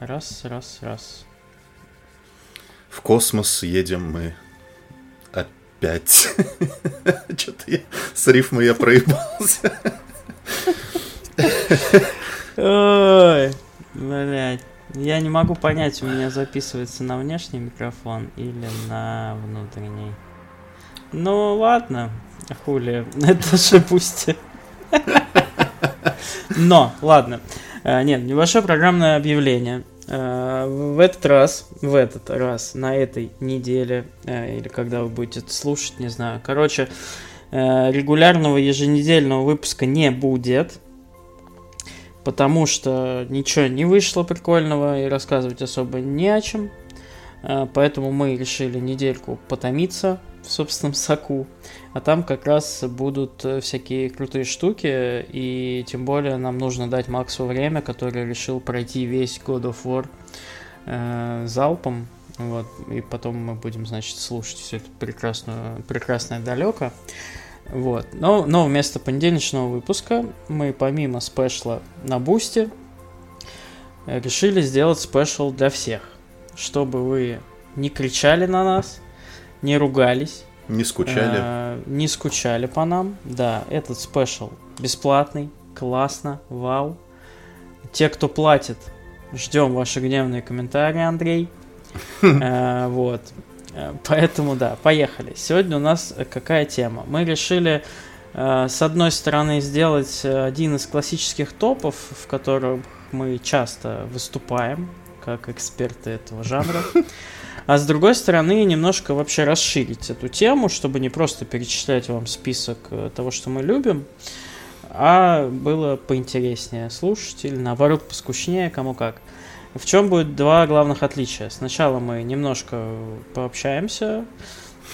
Раз, раз, раз. В космос едем мы опять. Что-то я с рифмой я проебался. Ой, блядь. Я не могу понять, у меня записывается на внешний микрофон или на внутренний. Ну ладно, хули, это же пусть. Но, ладно. Э, нет, небольшое программное объявление. Э, в этот раз, в этот раз, на этой неделе, э, или когда вы будете это слушать, не знаю. Короче, регулярного еженедельного выпуска не будет потому что ничего не вышло прикольного и рассказывать особо не о чем. Поэтому мы решили недельку потомиться в собственном соку. А там как раз будут э, всякие крутые штуки. И тем более нам нужно дать Максу время, который решил пройти весь God of War э, залпом. Вот, и потом мы будем, значит, слушать все это прекрасную, прекрасное далеко. Вот. Но, но вместо понедельничного выпуска мы помимо спешла на бусте решили сделать спешл для всех. Чтобы вы не кричали на нас, не ругались. Не скучали. Э, не скучали по нам. Да, этот спешл бесплатный, классно, вау. Те, кто платит, ждем ваши гневные комментарии, Андрей. Э, вот. Э, поэтому да, поехали. Сегодня у нас э, какая тема? Мы решили э, с одной стороны сделать один из классических топов, в котором мы часто выступаем как эксперты этого жанра. А с другой стороны, немножко вообще расширить эту тему, чтобы не просто перечислять вам список того, что мы любим, а было поинтереснее слушать или наоборот поскучнее, кому как. В чем будет два главных отличия? Сначала мы немножко пообщаемся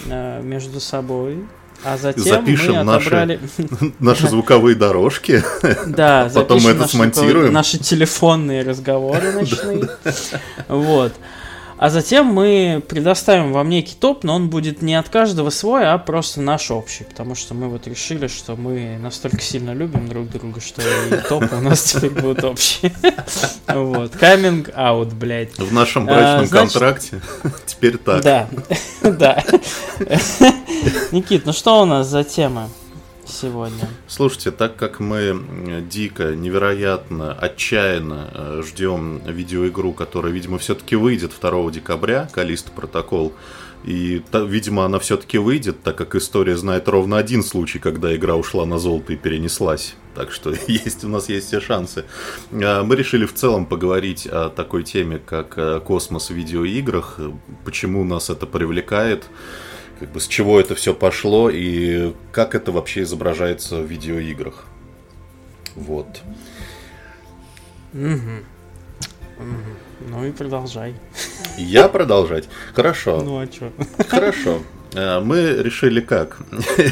э, между собой, а затем запишем мы отобрали... наши, наши звуковые дорожки. Да, потом мы это смонтируем. Наши телефонные разговоры ночные. Вот. А затем мы предоставим вам некий топ, но он будет не от каждого свой, а просто наш общий. Потому что мы вот решили, что мы настолько сильно любим друг друга, что и топ у нас теперь будут общие. Вот. Coming out, блядь. В нашем брачном а, контракте теперь так. Да, да. Никит, ну что у нас за тема? Сегодня. Слушайте, так как мы дико, невероятно, отчаянно э, ждем видеоигру, которая, видимо, все-таки выйдет 2 декабря, Калист протокол, и, видимо, она все-таки выйдет, так как история знает ровно один случай, когда игра ушла на золото и перенеслась. Так что есть, у нас есть все шансы. А, мы решили в целом поговорить о такой теме, как э, космос в видеоиграх, почему нас это привлекает, как бы с чего это все пошло и как это вообще изображается в видеоиграх. Вот. Угу. Ну и продолжай. Я продолжать? Хорошо. Ну а что? Хорошо. Э, мы решили как?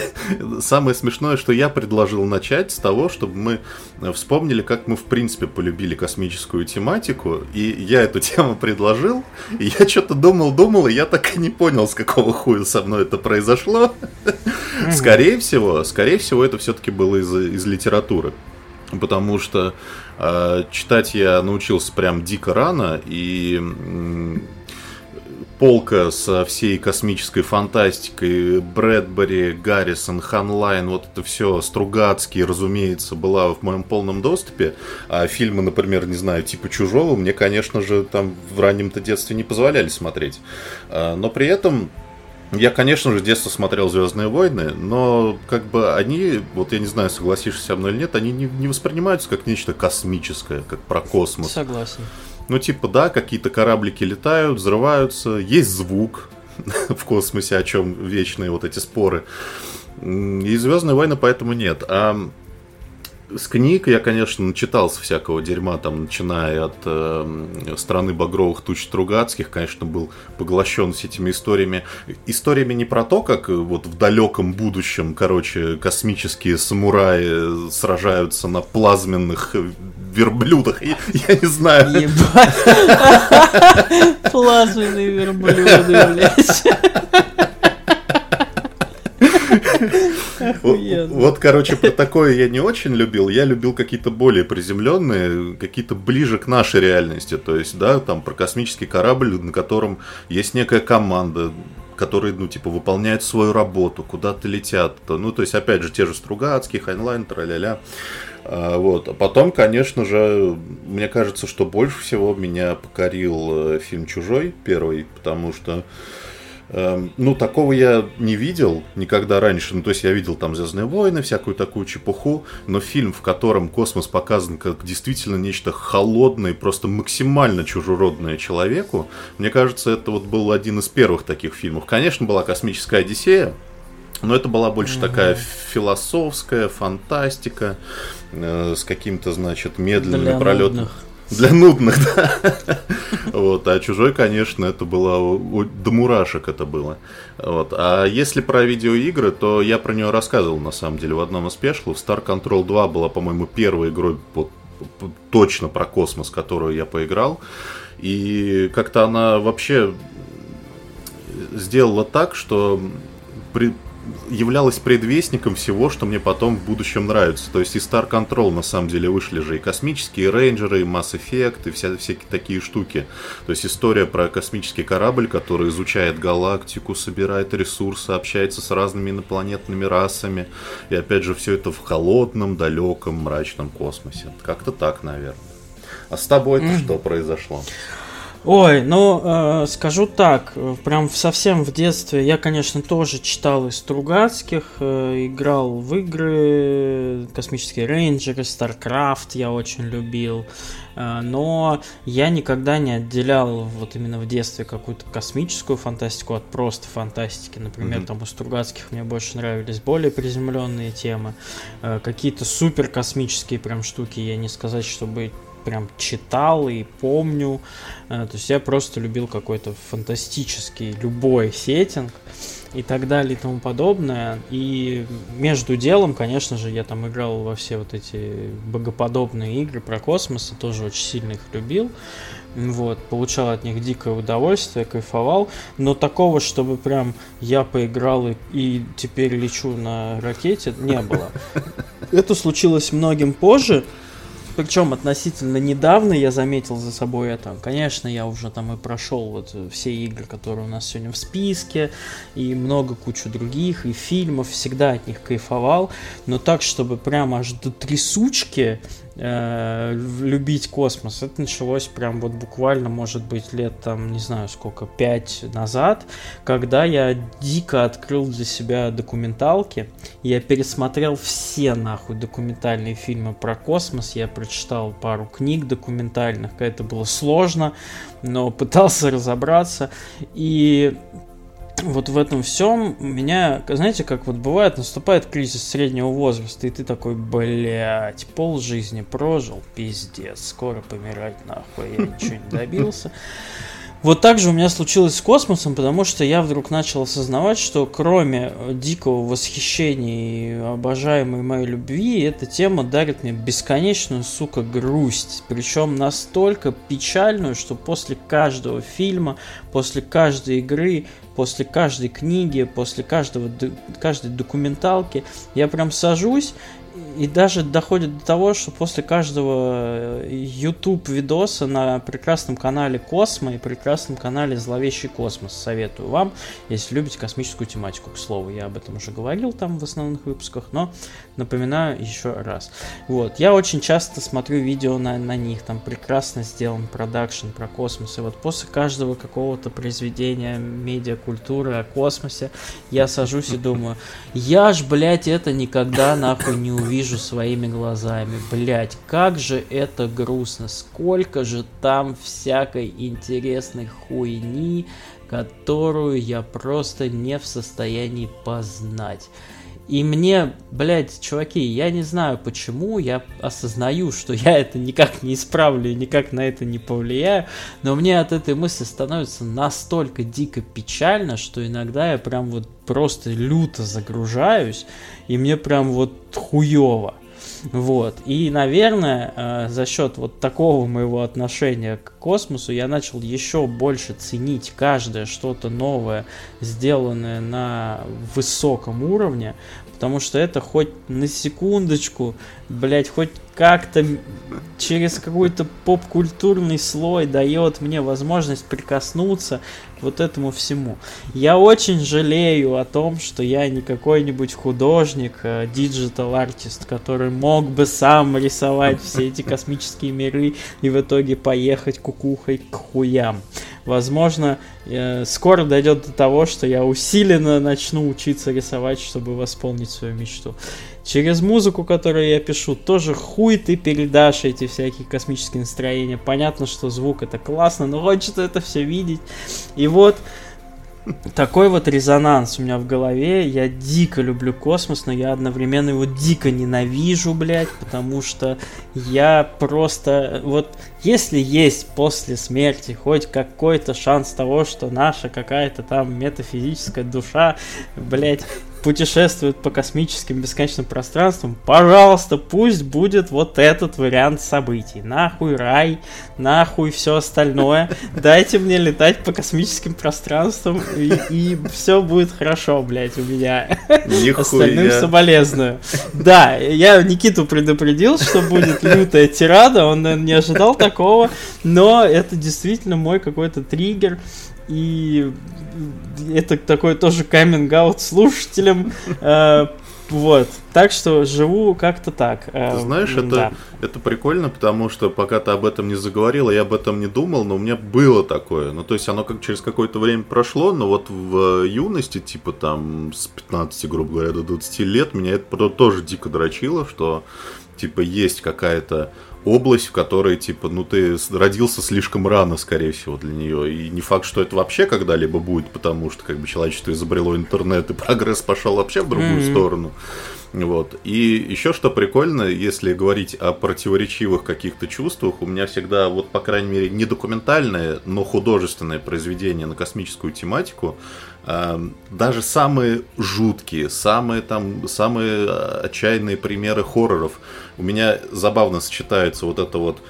Самое смешное, что я предложил начать с того, чтобы мы вспомнили, как мы в принципе полюбили космическую тематику, и я эту тему предложил, и я что-то думал-думал, и я так и не понял, с какого хуя со мной это произошло. Скорее всего, скорее всего, это все-таки было из, из литературы. Потому что э, читать я научился прям дико рано, и полка со всей космической фантастикой, Брэдбери, Гаррисон, Ханлайн, вот это все, Стругацкий, разумеется, была в моем полном доступе, а фильмы, например, не знаю, типа Чужого, мне, конечно же, там в раннем-то детстве не позволяли смотреть. А, но при этом я, конечно же, с детства смотрел Звездные войны, но как бы они, вот я не знаю, согласишься со мной или нет, они не, не воспринимаются как нечто космическое, как про космос. Согласен. Ну, типа, да, какие-то кораблики летают, взрываются, есть звук в космосе, о чем вечные вот эти споры. И Звездные войны поэтому нет. А с книг я, конечно, начитался всякого дерьма, там, начиная от э, страны багровых туч Тругацких, конечно, был поглощен с этими историями. Историями не про то, как э, вот в далеком будущем, короче, космические самураи сражаются на плазменных верблюдах. Я, я не знаю. Ебать. Плазменные верблюды, блядь. Вот, короче, про такое я не очень любил. Я любил какие-то более приземленные, какие-то ближе к нашей реальности. То есть, да, там про космический корабль, на котором есть некая команда, которые, ну, типа, выполняют свою работу, куда-то летят. Ну, то есть, опять же, те же Стругацкие, Хайнлайн, тра-ля-ля. А, вот. А потом, конечно же, мне кажется, что больше всего меня покорил э, фильм «Чужой» первый, потому что ну, такого я не видел никогда раньше. Ну, то есть я видел там Звездные войны, всякую такую чепуху, но фильм, в котором космос показан как действительно нечто холодное, просто максимально чужеродное человеку, мне кажется, это вот был один из первых таких фильмов. Конечно, была космическая Одиссея, но это была больше угу. такая философская фантастика э, с каким-то, значит, медленными пролетами. Для нудных, да. Вот, а чужой, конечно, это было до мурашек это было. Вот. А если про видеоигры, то я про нее рассказывал на самом деле в одном из пешлов. Star Control 2 была, по-моему, первой игрой точно про космос, которую я поиграл. И как-то она вообще сделала так, что являлась предвестником всего, что мне потом в будущем нравится. То есть и Star Control на самом деле вышли же и космические рейнджеры, и Mass Effect, и вся, всякие такие штуки. То есть история про космический корабль, который изучает галактику, собирает ресурсы, общается с разными инопланетными расами. И опять же все это в холодном, далеком, мрачном космосе. Как-то так, наверное. А с тобой-то mm. что произошло? Ой, ну, э, скажу так, прям совсем в детстве я, конечно, тоже читал из Стругацких, э, играл в игры, Космические рейнджеры, StarCraft я очень любил, э, но я никогда не отделял вот именно в детстве какую-то космическую фантастику от просто фантастики. Например, mm-hmm. там у Стругацких мне больше нравились более приземленные темы, э, какие-то супер космические прям штуки, я не сказать, чтобы прям читал и помню. Э, то есть я просто любил какой-то фантастический любой сеттинг и так далее и тому подобное. И между делом, конечно же, я там играл во все вот эти богоподобные игры про космос, и тоже очень сильно их любил. Вот, получал от них дикое удовольствие, кайфовал. Но такого, чтобы прям я поиграл и, и теперь лечу на ракете, не было. Это случилось многим позже. Причем относительно недавно я заметил за собой это. Конечно, я уже там и прошел вот все игры, которые у нас сегодня в списке, и много кучу других, и фильмов, всегда от них кайфовал, но так, чтобы прямо аж до трясучки э, любить космос. Это началось прям вот буквально, может быть, лет там, не знаю сколько, пять назад, когда я дико открыл для себя документалки. Я пересмотрел все нахуй документальные фильмы про космос. Я прочитал пару книг документальных. Это было сложно, но пытался разобраться. И вот в этом всем меня, знаете, как вот бывает, наступает кризис среднего возраста, и ты такой, блядь, пол жизни прожил, пиздец, скоро помирать нахуй, я ничего не добился. Вот так же у меня случилось с космосом, потому что я вдруг начал осознавать, что кроме дикого восхищения и обожаемой моей любви, эта тема дарит мне бесконечную, сука, грусть. Причем настолько печальную, что после каждого фильма, после каждой игры, после каждой книги, после каждого, каждой документалки я прям сажусь и даже доходит до того, что после каждого э, YouTube видоса на прекрасном канале Космо и прекрасном канале Зловещий Космос советую вам, если любите космическую тематику, к слову, я об этом уже говорил там в основных выпусках, но напоминаю еще раз. Вот, я очень часто смотрю видео на, на них, там прекрасно сделан продакшн про космос, и вот после каждого какого-то произведения медиакультуры о космосе я сажусь и думаю, я ж, блядь, это никогда нахуй не увижу вижу своими глазами. Блять, как же это грустно. Сколько же там всякой интересной хуйни, которую я просто не в состоянии познать. И мне, блядь, чуваки, я не знаю почему, я осознаю, что я это никак не исправлю никак на это не повлияю, но мне от этой мысли становится настолько дико печально, что иногда я прям вот просто люто загружаюсь, и мне прям вот хуево. Вот. И, наверное, э, за счет вот такого моего отношения к космосу, я начал еще больше ценить каждое что-то новое, сделанное на высоком уровне, потому что это хоть на секундочку, блять, хоть как-то через какой-то поп-культурный слой дает мне возможность прикоснуться к вот этому всему. Я очень жалею о том, что я не какой-нибудь художник, digital -артист, э, который мог бы сам рисовать все эти космические миры и в итоге поехать кукухой к хуям. Возможно, э, скоро дойдет до того, что я усиленно начну учиться рисовать, чтобы восполнить свою мечту. Через музыку, которую я пишу, тоже хуй ты передашь эти всякие космические настроения. Понятно, что звук это классно, но хочется это все видеть. И вот такой вот резонанс у меня в голове. Я дико люблю космос, но я одновременно его дико ненавижу, блядь, потому что я просто... Вот если есть после смерти хоть какой-то шанс того, что наша какая-то там метафизическая душа, блядь, путешествует по космическим бесконечным пространствам, пожалуйста, пусть будет вот этот вариант событий. Нахуй рай, нахуй все остальное. Дайте мне летать по космическим пространствам, и, и все будет хорошо, блядь, у меня. Нихуя. Остальным соболезную. Да, я Никиту предупредил, что будет лютая тирада, он, наверное, не ожидал такого, но это действительно мой какой-то триггер. И это такой тоже каминг-аут слушателям. Э, вот. Так что живу как-то так. Э, ты знаешь, это, да. это прикольно, потому что пока ты об этом не заговорила, я об этом не думал, но у меня было такое. Ну, то есть оно как через какое-то время прошло, но вот в юности, типа там с 15, грубо говоря, до 20 лет, меня это тоже дико дрочило, что типа есть какая-то область, в которой, типа, ну ты родился слишком рано, скорее всего, для нее. И не факт, что это вообще когда-либо будет, потому что, как бы, человечество изобрело интернет, и прогресс пошел вообще в другую mm-hmm. сторону. Вот. И еще что прикольно, если говорить о противоречивых каких-то чувствах, у меня всегда, вот, по крайней мере, не документальное, но художественное произведение на космическую тематику, э, даже самые жуткие, самые там, самые э, отчаянные примеры хорроров, у меня забавно сочетается вот это вот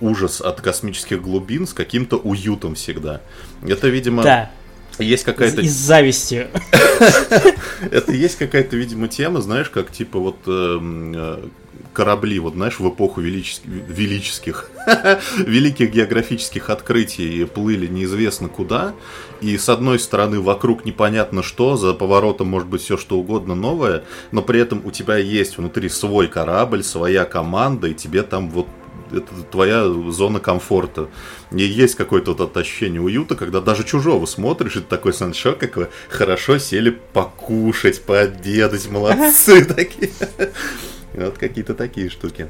ужас от космических глубин с каким-то уютом всегда. Это, видимо... Да есть какая-то... Из зависти. Это есть какая-то, видимо, тема, знаешь, как типа вот эм, э, корабли, вот знаешь, в эпоху велических, великих географических открытий плыли неизвестно куда, и с одной стороны вокруг непонятно что, за поворотом может быть все что угодно новое, но при этом у тебя есть внутри свой корабль, своя команда, и тебе там вот это твоя зона комфорта. И есть какое-то вот ощущение уюта, когда даже чужого смотришь, и ты такой сансшок, как вы хорошо сели покушать, пообедать, молодцы такие. Вот какие-то такие штуки.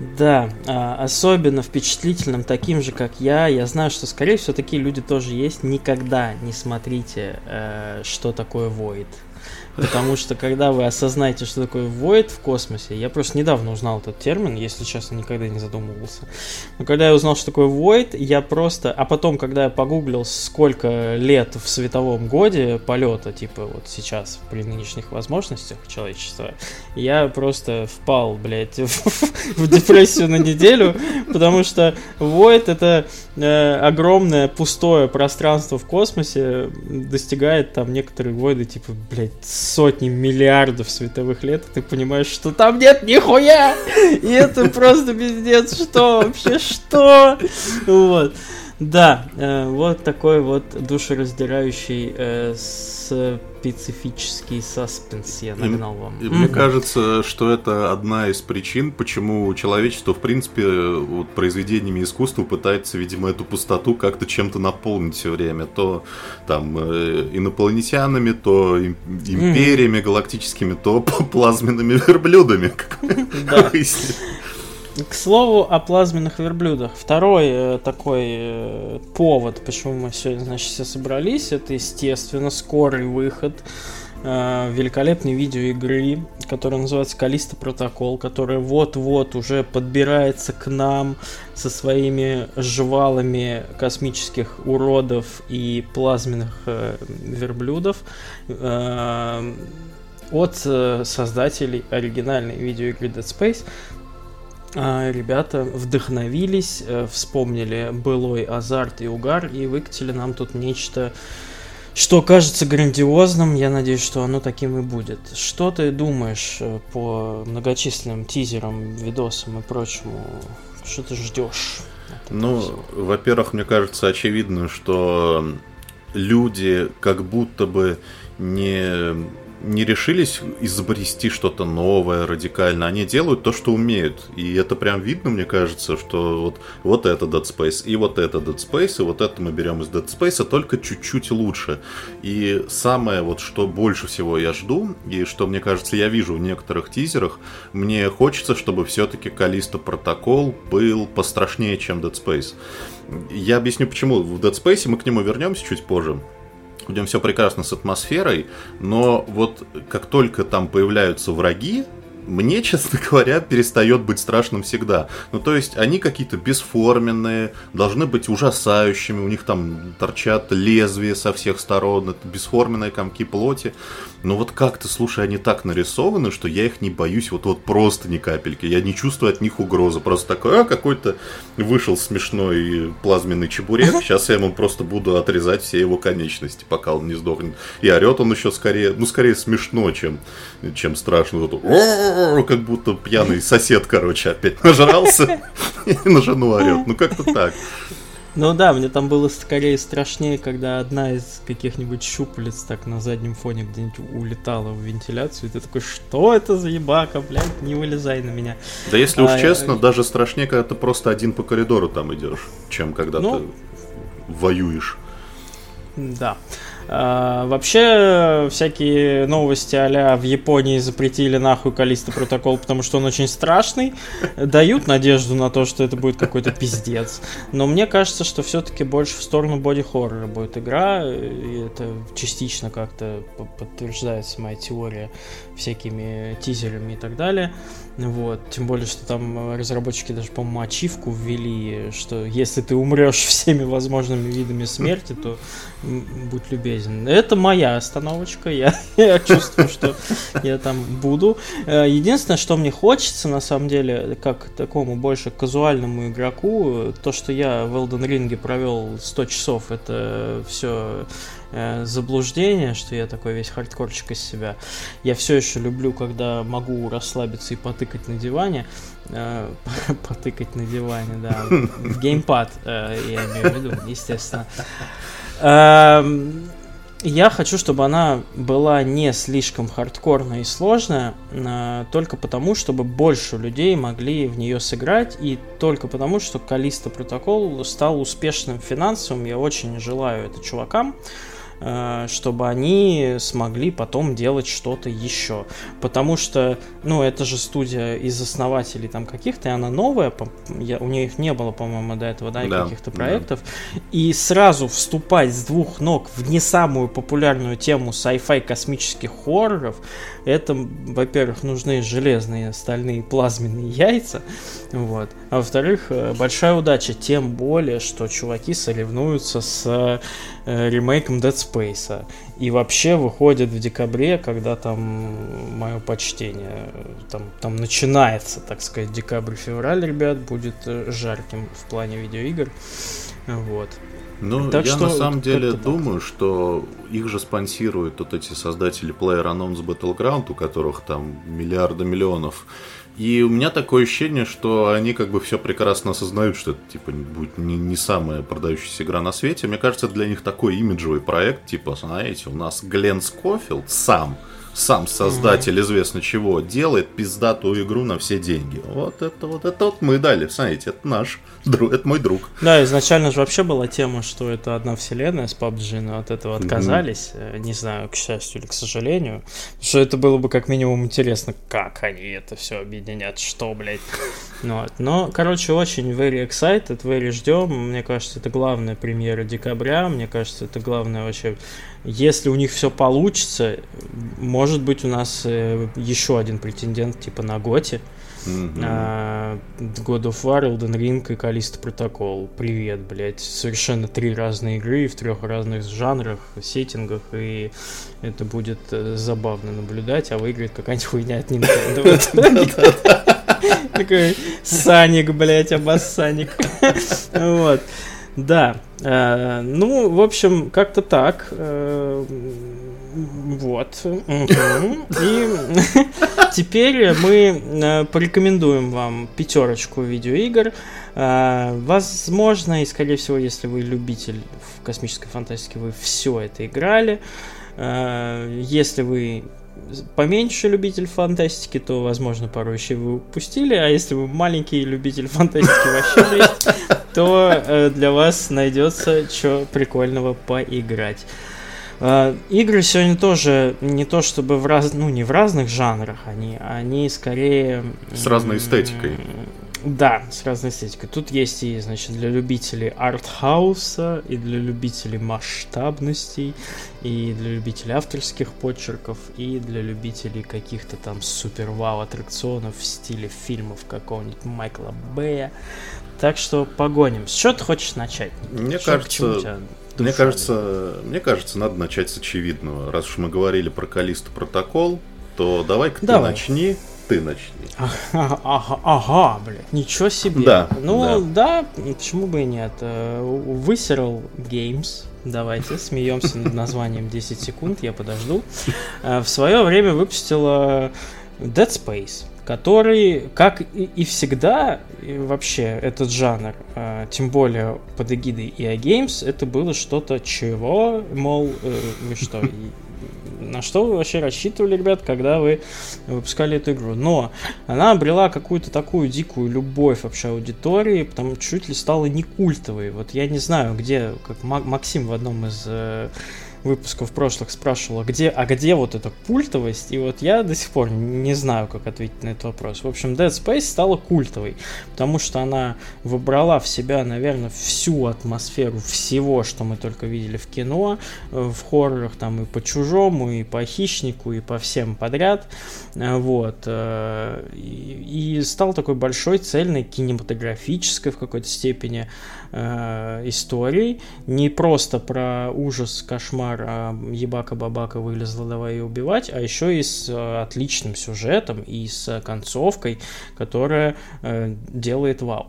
Да, а, особенно впечатлительным таким же, как я. Я знаю, что, скорее всего, такие люди тоже есть. Никогда не смотрите, э, что такое Void. Потому что когда вы осознаете, что такое void в космосе, я просто недавно узнал этот термин, если честно, никогда не задумывался. Но когда я узнал, что такое void, я просто... А потом, когда я погуглил, сколько лет в световом годе полета, типа вот сейчас, при нынешних возможностях человечества, я просто впал, блядь, в, депрессию на неделю, потому что void это э, огромное пустое пространство в космосе, достигает там некоторые voiды, типа, блядь, сотни миллиардов световых лет, и ты понимаешь, что там нет нихуя! И это просто пиздец, что вообще, что? Вот. Да, э, вот такой вот душераздирающий э, специфический саспенс я нагнал вам. И, мне кажется, что это одна из причин, почему человечество, в принципе, вот, произведениями искусства пытается, видимо, эту пустоту как-то чем-то наполнить все время. То там э, инопланетянами, то им, империями mm-hmm. галактическими, то плазменными верблюдами. Да. К слову о плазменных верблюдах. Второй э, такой э, повод, почему мы сегодня, значит, все собрались, это, естественно, скорый выход э, великолепной видеоигры, которая называется Калиста Протокол, которая вот-вот уже подбирается к нам со своими жвалами космических уродов и плазменных э, верблюдов. Э, от э, создателей оригинальной видеоигры Dead Space. А, ребята вдохновились, э, вспомнили былой азарт и угар и выкатили нам тут нечто, что кажется грандиозным. Я надеюсь, что оно таким и будет. Что ты думаешь э, по многочисленным тизерам, видосам и прочему? Что ты ждешь? Ну, во-первых, мне кажется очевидно, что люди как будто бы не не решились изобрести что-то новое, радикально. Они делают то, что умеют. И это прям видно, мне кажется, что вот, вот это Dead Space, и вот это Dead Space, и вот это мы берем из Dead Space, только чуть-чуть лучше. И самое вот, что больше всего я жду, и что, мне кажется, я вижу в некоторых тизерах, мне хочется, чтобы все-таки Калиста Протокол был пострашнее, чем Dead Space. Я объясню почему. В Dead Space мы к нему вернемся чуть позже у него все прекрасно с атмосферой, но вот как только там появляются враги, мне, честно говоря, перестает быть страшным всегда. Ну, то есть, они какие-то бесформенные, должны быть ужасающими, у них там торчат лезвия со всех сторон, это бесформенные комки плоти. Но вот как-то, слушай, они так нарисованы, что я их не боюсь вот вот просто ни капельки. Я не чувствую от них угрозы. Просто такой, а, какой-то вышел смешной плазменный чебурек, сейчас я ему просто буду отрезать все его конечности, пока он не сдохнет. И орет он еще скорее, ну, скорее смешно, чем, чем страшно. Вот, как будто пьяный сосед, короче, опять нажрался и на жену орет. Ну, как-то так. Ну да, мне там было скорее страшнее, когда одна из каких-нибудь щупалец так на заднем фоне где-нибудь улетала в вентиляцию, и ты такой, что это за ебака, блядь, не вылезай на меня. Да если уж а, честно, я... даже страшнее, когда ты просто один по коридору там идешь, чем когда ну... ты воюешь. Да. А, вообще, всякие новости а в Японии запретили нахуй Калиста протокол, потому что он очень страшный, дают надежду на то, что это будет какой-то пиздец. Но мне кажется, что все-таки больше в сторону боди-хоррора будет игра, и это частично как-то подтверждается моя теория всякими тизерами и так далее. Вот. Тем более, что там разработчики даже, по-моему, ачивку ввели, что если ты умрешь всеми возможными видами смерти, то будь любезен. Это моя остановочка, я, я чувствую, что я там буду. Э, единственное, что мне хочется, на самом деле, как такому больше казуальному игроку, то, что я в Elden Ring провел 100 часов, это все э, заблуждение, что я такой весь хардкорчик из себя. Я все еще люблю, когда могу расслабиться и потыкать на диване. Э, потыкать на диване, да. В геймпад, э, я имею в виду, естественно. Эм, я хочу, чтобы она была не слишком хардкорная и сложная, только потому, чтобы больше людей могли в нее сыграть, и только потому, что Калиста Протокол стал успешным финансовым. Я очень желаю это чувакам. Э, чтобы они смогли потом делать что-то еще. Потому что, ну, это же студия из основателей там каких-то, и она новая, я, у них не было, по-моему, до этого, да, да каких-то проектов. Да. И сразу вступать с двух ног в не самую популярную тему sci-fi космических хорроров, это, во-первых, нужны железные, стальные, плазменные яйца, вот. А во-вторых, э, большая удача, тем более, что чуваки соревнуются с э, ремейком Dead Space. И вообще выходит в декабре, когда там мое почтение, там, там начинается, так сказать, декабрь-февраль, ребят, будет э, жарким в плане видеоигр. Вот. Ну, так я что, на самом деле думаю, так. что их же спонсируют вот эти создатели PlayerUnknown's Battleground, у которых там миллиарды миллионов. И у меня такое ощущение, что они как бы все прекрасно осознают, что это типа будет не, не самая продающаяся игра на свете. Мне кажется, для них такой имиджевый проект, типа, знаете, у нас Глен Скофилд сам сам создатель mm-hmm. известно чего делает пиздатую игру на все деньги. Вот это вот это вот мы дали, знаете, это наш друг, это мой друг. Да, изначально же вообще была тема, что это одна вселенная с PUBG, но от этого отказались. Mm-hmm. Не знаю, к счастью или к сожалению. Что это было бы как минимум интересно, как они это все объединят, что, блядь. Ну вот. Но, короче, очень very excited, very ждем. Мне кажется, это главная премьера декабря. Мне кажется, это главное вообще если у них все получится, может быть у нас э, еще один претендент типа на Готи. Mm-hmm. А, God of War, Elden Ring и Калиста Протокол. Привет, блядь. Совершенно три разные игры в трех разных жанрах, сеттингах, и это будет э, забавно наблюдать, а выиграет какая-нибудь хуйня от Nintendo. Такой Саник, блядь, обоссаник. Вот. Да. Э, ну, в общем, как-то так. Э, вот. И теперь мы э, порекомендуем вам пятерочку видеоигр. Возможно, и скорее всего, если вы любитель космической фантастике, вы все это играли. Если вы поменьше любитель фантастики, то, возможно, пару вещей вы упустили, а если вы маленький любитель фантастики вообще есть, то э, для вас найдется что прикольного поиграть. Э, игры сегодня тоже не то чтобы в раз, ну не в разных жанрах, они, они скорее с разной эстетикой. Да, с разной эстетикой. Тут есть и, значит, для любителей артхауса, и для любителей масштабностей, и для любителей авторских почерков, и для любителей каких-то там супер-вау аттракционов в стиле фильмов какого-нибудь Майкла Бэя. Так что погоним. С чего ты хочешь начать? Мне Что, кажется, мне кажется, мне кажется, надо начать с очевидного. Раз уж мы говорили про Калиста протокол, то давай-ка давай. ты начни ты начни. Ага, ага, ага, блядь, ничего себе. Да. Ну, да. да, почему бы и нет. Э, Высерал Games, давайте, смеемся над названием 10 секунд, я подожду. Э, в свое время выпустила Dead Space который, как и, всегда, и вообще этот жанр, э, тем более под эгидой EA Games, это было что-то чего, мол, э, вы что, на что вы вообще рассчитывали, ребят, когда вы выпускали эту игру. Но она обрела какую-то такую дикую любовь вообще аудитории, потому чуть ли стала не культовой. Вот я не знаю, где, как Максим в одном из э, выпусков прошлых спрашивала, где, а где вот эта культовость, и вот я до сих пор не знаю, как ответить на этот вопрос. В общем, Dead Space стала культовой, потому что она выбрала в себя, наверное, всю атмосферу всего, что мы только видели в кино, э, в хоррорах, там и по чужому, и по хищнику, и по всем подряд, э, вот, э, и, стал такой большой, цельной, кинематографической в какой-то степени э, историей, не просто про ужас, кошмар, а ебака-бабака вылезла, давай ее убивать, а еще и с э, отличным сюжетом и с концовкой, которая э, делает вау.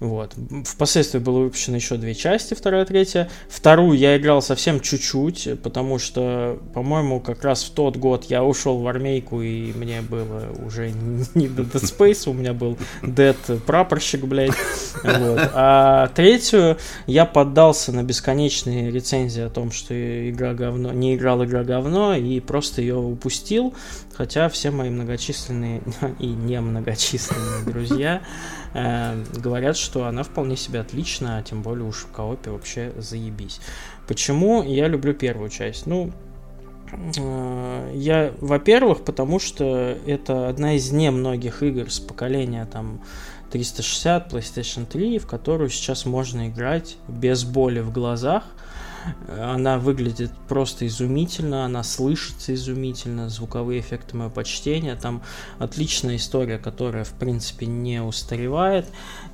Вот. Впоследствии было выпущено еще две части, вторая третья. Вторую я играл совсем чуть-чуть, потому что, по-моему, как раз в тот год я ушел в армейку, и мне было уже не до Dead Space, у меня был Dead прапорщик, блядь. Вот. А третью я поддался на бесконечные рецензии о том, что игра говно, не играл игра говно, и просто ее упустил. Хотя все мои многочисленные и немногочисленные друзья э, говорят, что она вполне себе отлична, а тем более уж в коопе вообще заебись. Почему я люблю первую часть? Ну, э, я, во-первых, потому что это одна из немногих игр с поколения там 360, PlayStation 3, в которую сейчас можно играть без боли в глазах, она выглядит просто изумительно, она слышится изумительно, звуковые эффекты мое почтение. Там отличная история, которая, в принципе, не устаревает.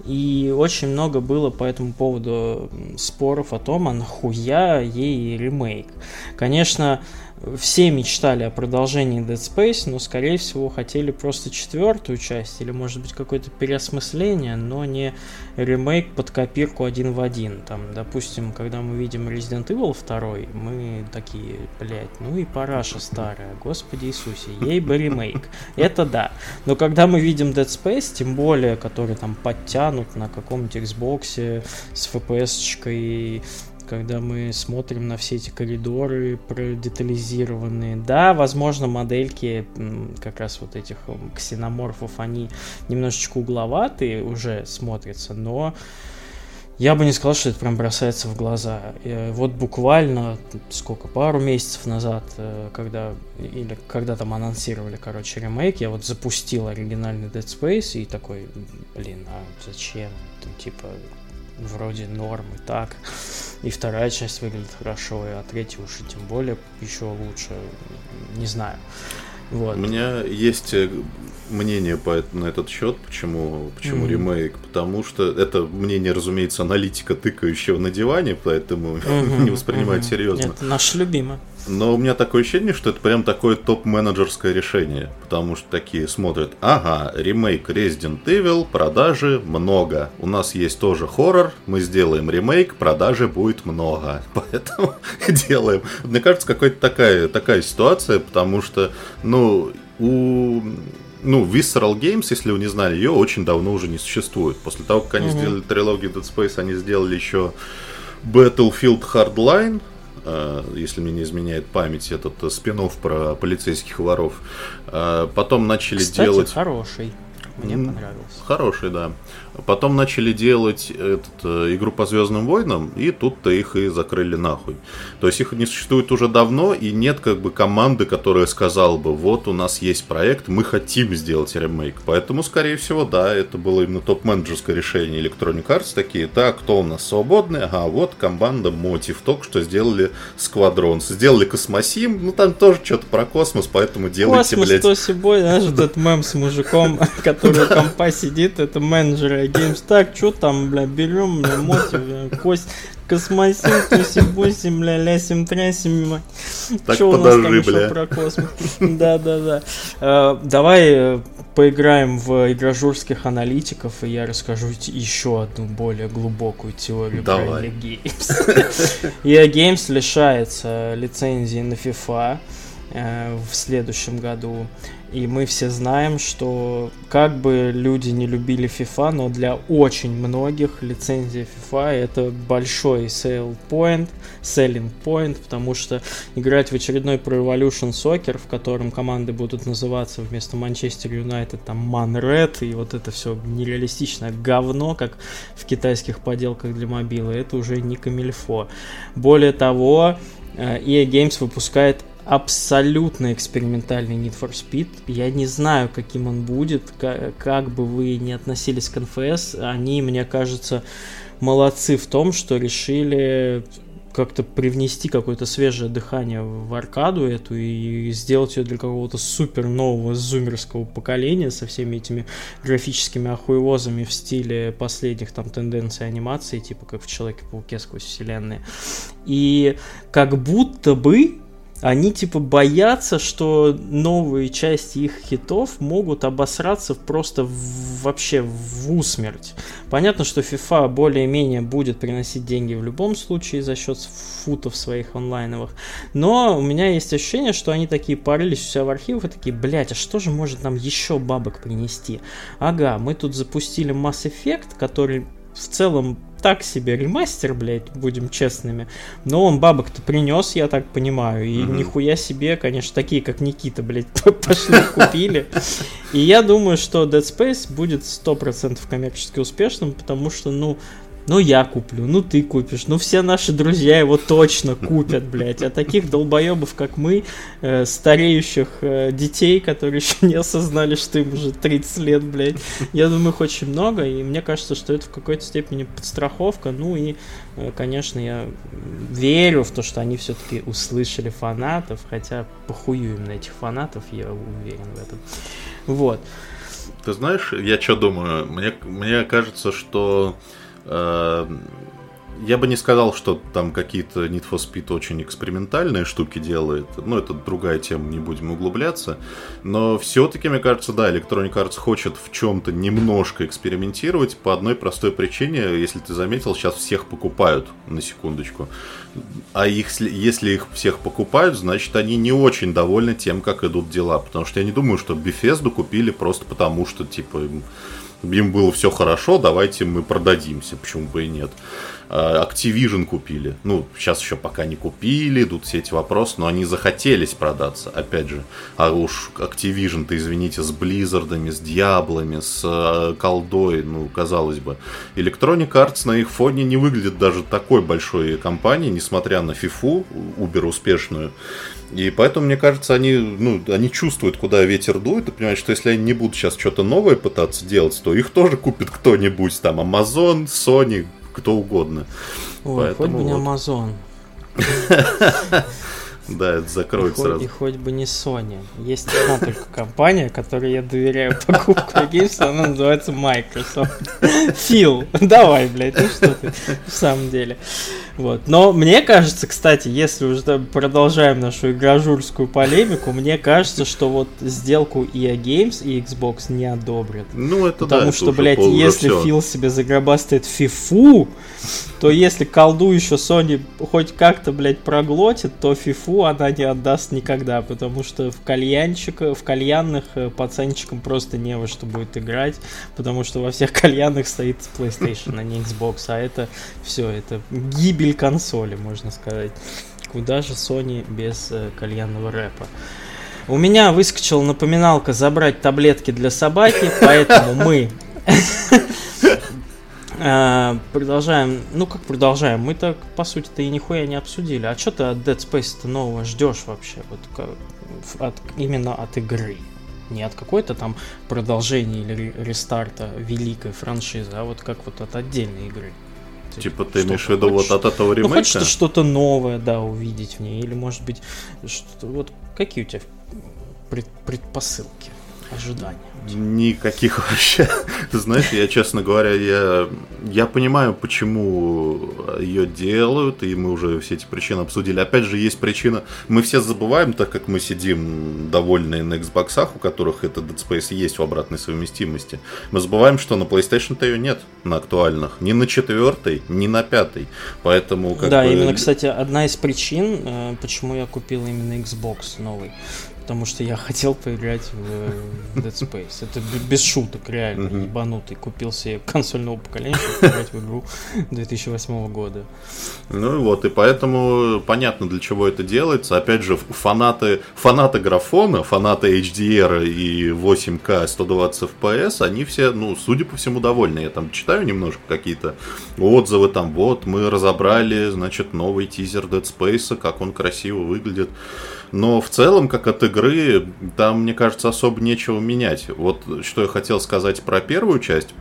И очень много было по этому поводу споров о том, а нахуя ей ремейк. Конечно, все мечтали о продолжении Dead Space, но, скорее всего, хотели просто четвертую часть, или, может быть, какое-то переосмысление, но не ремейк под копирку один в один. Там, допустим, когда мы видим Resident Evil 2, мы такие, блядь, ну и параша старая, господи Иисусе, ей бы ремейк. Это да. Но когда мы видим Dead Space, тем более, который там подтянут на каком-нибудь Xbox с FPS-чкой когда мы смотрим на все эти коридоры продетализированные. Да, возможно, модельки как раз вот этих ксеноморфов, они немножечко угловатые уже смотрятся, но я бы не сказал, что это прям бросается в глаза. И вот буквально, сколько, пару месяцев назад, э, когда, или когда там анонсировали, короче, ремейк, я вот запустил оригинальный Dead Space и такой, блин, а зачем? Там, типа, вроде норм и так. И вторая часть выглядит хорошо, а третья уж и тем более еще лучше. Не знаю. Вот. У меня есть э, мнение по, на этот счет, почему, почему mm-hmm. ремейк, потому что это мнение, разумеется, аналитика, тыкающего на диване, поэтому mm-hmm. не воспринимать mm-hmm. серьезно. Это наш любимый. Но у меня такое ощущение, что это прям такое топ-менеджерское решение. Потому что такие смотрят, ага, ремейк Resident Evil, продажи много. У нас есть тоже хоррор, мы сделаем ремейк, продажи будет много. Поэтому делаем. Мне кажется, какая-то такая, такая ситуация, потому что, ну, у ну, Visceral Games, если вы не знали, ее очень давно уже не существует. После того, как они mm-hmm. сделали трилогию Dead Space, они сделали еще Battlefield Hardline, если мне не изменяет память, этот э, спин про полицейских воров. Э, потом начали Кстати, делать... хороший. Мне понравился. Хороший, да. Потом начали делать этот, э, игру по Звездным войнам, и тут-то их и закрыли нахуй. То есть их не существует уже давно, и нет как бы команды, которая сказала бы, вот у нас есть проект, мы хотим сделать ремейк. Поэтому, скорее всего, да, это было именно топ-менеджерское решение Electronic Arts. Такие, так, кто у нас свободный? Ага, вот команда Motive, только что сделали Squadrons. Сделали Космосим, ну там тоже что-то про космос, поэтому делайте, Космос, блядь. то собой, знаешь, этот мем с мужиком, который у компа сидит, это менеджер Games. Так, что там, бля, берем, бля, Motive, бля, кость, космосим, тусим, бусим, бля, лясим, трясим. Так Что у нас там еще про космос? Да, да, да. Э, Давай э, поиграем в игрожурских аналитиков, и я расскажу еще одну более глубокую теорию про Давай. EA Games. EA Games лишается лицензии на FIFA э, в следующем году. И мы все знаем, что как бы люди не любили FIFA, но для очень многих лицензия FIFA это большой sell point, selling point, потому что играть в очередной Pro Evolution Soccer, в котором команды будут называться вместо Манчестер Юнайтед там Man Red и вот это все нереалистичное говно, как в китайских поделках для мобилы, это уже не камильфо. Более того, э, EA Games выпускает абсолютно экспериментальный Need for Speed. Я не знаю, каким он будет, ка- как бы вы ни относились к НФС, они, мне кажется, молодцы в том, что решили как-то привнести какое-то свежее дыхание в аркаду эту и сделать ее для какого-то супер нового зумерского поколения со всеми этими графическими охуевозами в стиле последних там тенденций анимации, типа как в Человеке-пауке сквозь вселенные. И как будто бы они типа боятся, что новые части их хитов могут обосраться просто в- вообще в усмерть. Понятно, что FIFA более-менее будет приносить деньги в любом случае за счет футов своих онлайновых. Но у меня есть ощущение, что они такие порылись у себя в архивах и такие, блять, а что же может нам еще бабок принести? Ага, мы тут запустили Mass Effect, который в целом так себе ремастер, блядь, будем честными. Но он бабок-то принес, я так понимаю. И Мгм. нихуя себе, конечно, такие, как Никита, блядь, пошли купили. И я думаю, что Dead Space будет 100% коммерчески успешным, потому что, ну, ну я куплю, ну ты купишь, ну все наши друзья его точно купят, блядь. А таких долбоебов, как мы, э, стареющих э, детей, которые еще не осознали, что им уже 30 лет, блядь, я думаю, их очень много, и мне кажется, что это в какой-то степени подстраховка. Ну и, э, конечно, я верю в то, что они все-таки услышали фанатов, хотя похую им на этих фанатов, я уверен в этом. Вот. Ты знаешь, я что думаю? Мне, мне кажется, что я бы не сказал, что там какие-то Need for Speed очень экспериментальные штуки делает. Ну, это другая тема, не будем углубляться. Но все-таки, мне кажется, да, Electronic Arts хочет в чем-то немножко экспериментировать по одной простой причине. Если ты заметил, сейчас всех покупают, на секундочку. А их, сли- если их всех покупают, значит, они не очень довольны тем, как идут дела. Потому что я не думаю, что Bethesda купили просто потому, что, типа, им, было все хорошо, давайте мы продадимся, почему бы и нет. А, Activision купили. Ну, сейчас еще пока не купили, идут все эти вопросы, но они захотелись продаться, опять же. А уж Activision-то, извините, с Близзардами, с Дьяблами, с э, колдой, ну, казалось бы. Electronic Arts на их фоне не выглядит даже такой большой компанией, несмотря на FIFA, убер успешную. И поэтому, мне кажется, они, ну, они чувствуют, куда ветер дует, и понимают, что если они не будут сейчас что-то новое пытаться делать, то их тоже купит кто-нибудь, там, Amazon, Sony, кто угодно. Ой, хоть бы Поэтому не вот. Amazon. Да, это закроет и сразу. Хоть, и хоть бы не Sony. Есть одна только компания, которой я доверяю покупку Games, она называется Microsoft. Фил, давай, блядь, ну что ты, в самом деле. Вот. Но мне кажется, кстати, если уже продолжаем нашу игражурскую полемику, мне кажется, что вот сделку EA Games и Xbox не одобрят. Ну, это Потому да, что, блядь, если все. Фил себе загробастает фифу, то если колду еще Sony хоть как-то, блядь, проглотит, то фифу она не отдаст никогда, потому что в кальянчик, в кальянных э, пацанчикам просто не во что будет играть, потому что во всех кальянных стоит PlayStation, а не Xbox, а это все, это гибель консоли, можно сказать. Куда же Sony без э, кальянного рэпа? У меня выскочила напоминалка забрать таблетки для собаки, поэтому мы э, продолжаем. Ну как продолжаем? Мы так по сути-то и нихуя не обсудили. А что ты от Dead Space-то нового ждешь вообще? Вот от, именно от игры. Не от какой-то там продолжения или рестарта великой франшизы, а вот как вот от отдельной игры. Типа ты имеешь в виду вот от этого ремейка? Ну, хочется что-то новое, да, увидеть в ней. Или, может быть, что-то... Вот какие у тебя пред, предпосылки, ожидания? Никаких вообще. Знаешь, я, честно говоря, я, я понимаю, почему ее делают, и мы уже все эти причины обсудили. Опять же, есть причина, мы все забываем, так как мы сидим довольные на Xbox, у которых это Dead Space есть в обратной совместимости, мы забываем, что на PlayStation-то ее нет на актуальных. Ни на четвертой, ни на пятой. Поэтому как Да, бы... именно, кстати, одна из причин, э, почему я купил именно Xbox новый потому что я хотел поиграть в Dead Space. Это без шуток, реально, mm-hmm. ебанутый. Купил себе консольного поколения, чтобы поиграть в игру 2008 года. Ну и вот, и поэтому понятно, для чего это делается. Опять же, фанаты, фанаты графона, фанаты HDR и 8К 120 FPS, они все, ну, судя по всему, довольны. Я там читаю немножко какие-то отзывы, там, вот, мы разобрали, значит, новый тизер Dead Space, как он красиво выглядит. Но в целом, как от игры, там, мне кажется, особо нечего менять. Вот что я хотел сказать про первую часть.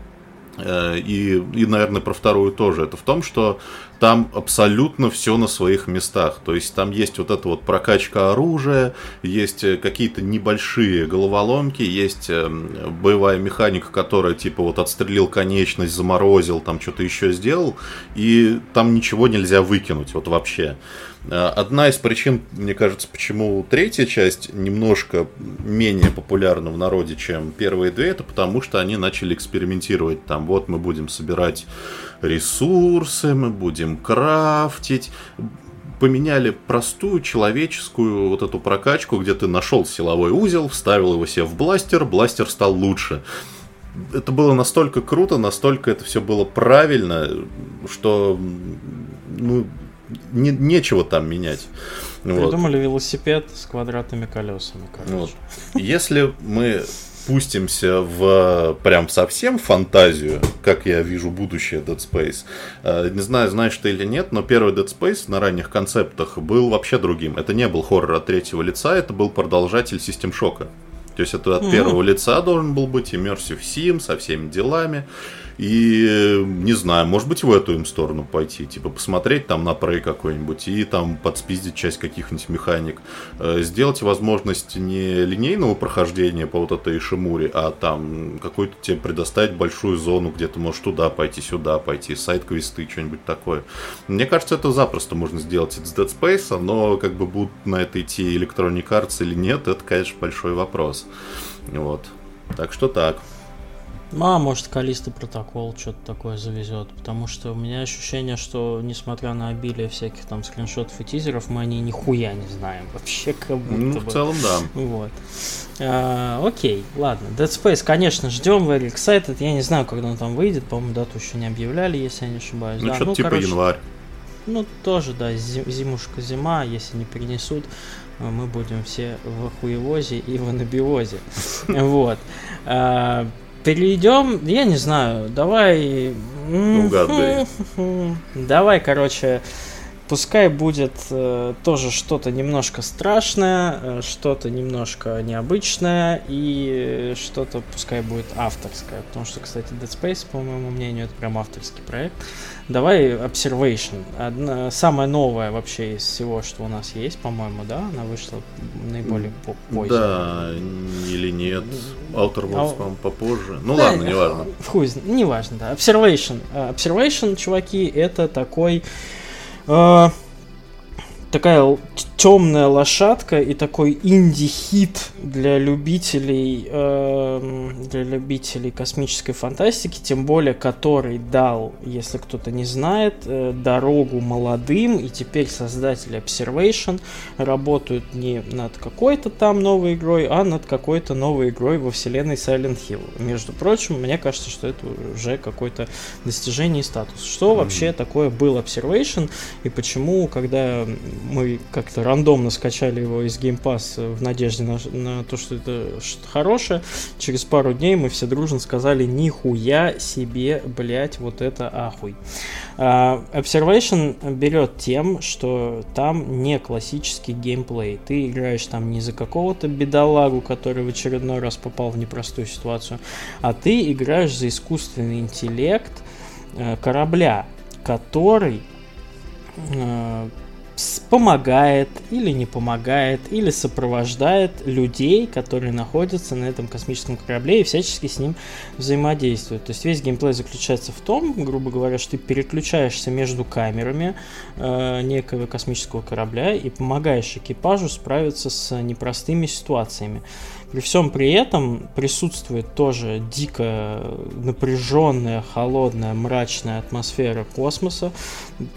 Э, и, и, наверное, про вторую тоже. Это в том, что там абсолютно все на своих местах. То есть там есть вот эта вот прокачка оружия, есть э, какие-то небольшие головоломки, есть э, боевая механика, которая типа вот отстрелил конечность, заморозил, там что-то еще сделал, и там ничего нельзя выкинуть, вот вообще. Э, одна из причин, мне кажется, почему третья часть немножко менее популярна в народе, чем первые две, это потому что они начали экспериментировать. Там вот мы будем собирать ресурсы, мы будем крафтить. Поменяли простую человеческую вот эту прокачку, где ты нашел силовой узел, вставил его себе в бластер, бластер стал лучше это было настолько круто, настолько это все было правильно, что ну, не, нечего там менять. Придумали вот. велосипед с квадратными колесами, короче. Вот. Если мы пустимся в прям совсем фантазию, как я вижу будущее Dead Space. Э, не знаю, знаешь ты или нет, но первый Dead Space на ранних концептах был вообще другим. Это не был хоррор от третьего лица, это был продолжатель Систем Шока. То есть это от mm-hmm. первого лица должен был быть Immersive Sim со всеми делами. И не знаю, может быть в эту им сторону пойти, типа посмотреть там на Prey какой-нибудь и там подспиздить часть каких-нибудь механик. Э, сделать возможность не линейного прохождения по вот этой Шимуре, а там какой-то тебе предоставить большую зону, где ты можешь туда пойти, сюда пойти, сайт-квесты, что-нибудь такое. Мне кажется, это запросто можно сделать из Dead Space, но как бы будут на это идти Electronic Arts или нет, это, конечно, большой вопрос. Вот. Так что так. Ну, а может, Калиста протокол что-то такое завезет. Потому что у меня ощущение, что несмотря на обилие всяких там скриншотов и тизеров, мы о ней нихуя не знаем. Вообще как будто ну, бы. в целом, да. Вот. А, окей, ладно. Dead Space, конечно, ждем. Very excited. Я не знаю, когда он там выйдет. По-моему, дату еще не объявляли, если я не ошибаюсь. Ну, да. что-то ну, типа короче, январь. Ну, тоже, да, зимушка зима, если не перенесут, мы будем все в хуевозе и в анабиозе. Вот. Перейдем, я не знаю, давай... Ну, Давай, короче, пускай будет э, тоже что-то немножко страшное, э, что-то немножко необычное и что-то пускай будет авторское. Потому что, кстати, Dead Space, по моему мнению, это прям авторский проект. Давай Observation. Одна, самая новая вообще из всего, что у нас есть, по-моему, да? Она вышла наиболее позже. Да, или нет. Outer Worlds, а... по-моему, попозже. Ну да, ладно, неважно. Хуй, неважно, да. Observation. Observation, чуваки, это такой... Э, Uh, такая темная лошадка и такой инди-хит для любителей э, для любителей космической фантастики, тем более который дал, если кто-то не знает, э, дорогу молодым, и теперь создатели Observation работают не над какой-то там новой игрой, а над какой-то новой игрой во вселенной Silent Hill. Между прочим, мне кажется, что это уже какое-то достижение и статус. Что mm-hmm. вообще такое был Observation и почему, когда мы как-то рандомно скачали его из Game Pass в надежде на, на то, что это что-то хорошее. Через пару дней мы все дружно сказали, нихуя себе, блять, вот это ахуй. Uh, Observation берет тем, что там не классический геймплей. Ты играешь там не за какого-то бедолагу, который в очередной раз попал в непростую ситуацию, а ты играешь за искусственный интеллект uh, корабля, который uh, помогает или не помогает, или сопровождает людей, которые находятся на этом космическом корабле и всячески с ним взаимодействуют. То есть весь геймплей заключается в том, грубо говоря, что ты переключаешься между камерами э, некого космического корабля и помогаешь экипажу справиться с непростыми ситуациями. При всем при этом присутствует тоже дико напряженная, холодная, мрачная атмосфера космоса,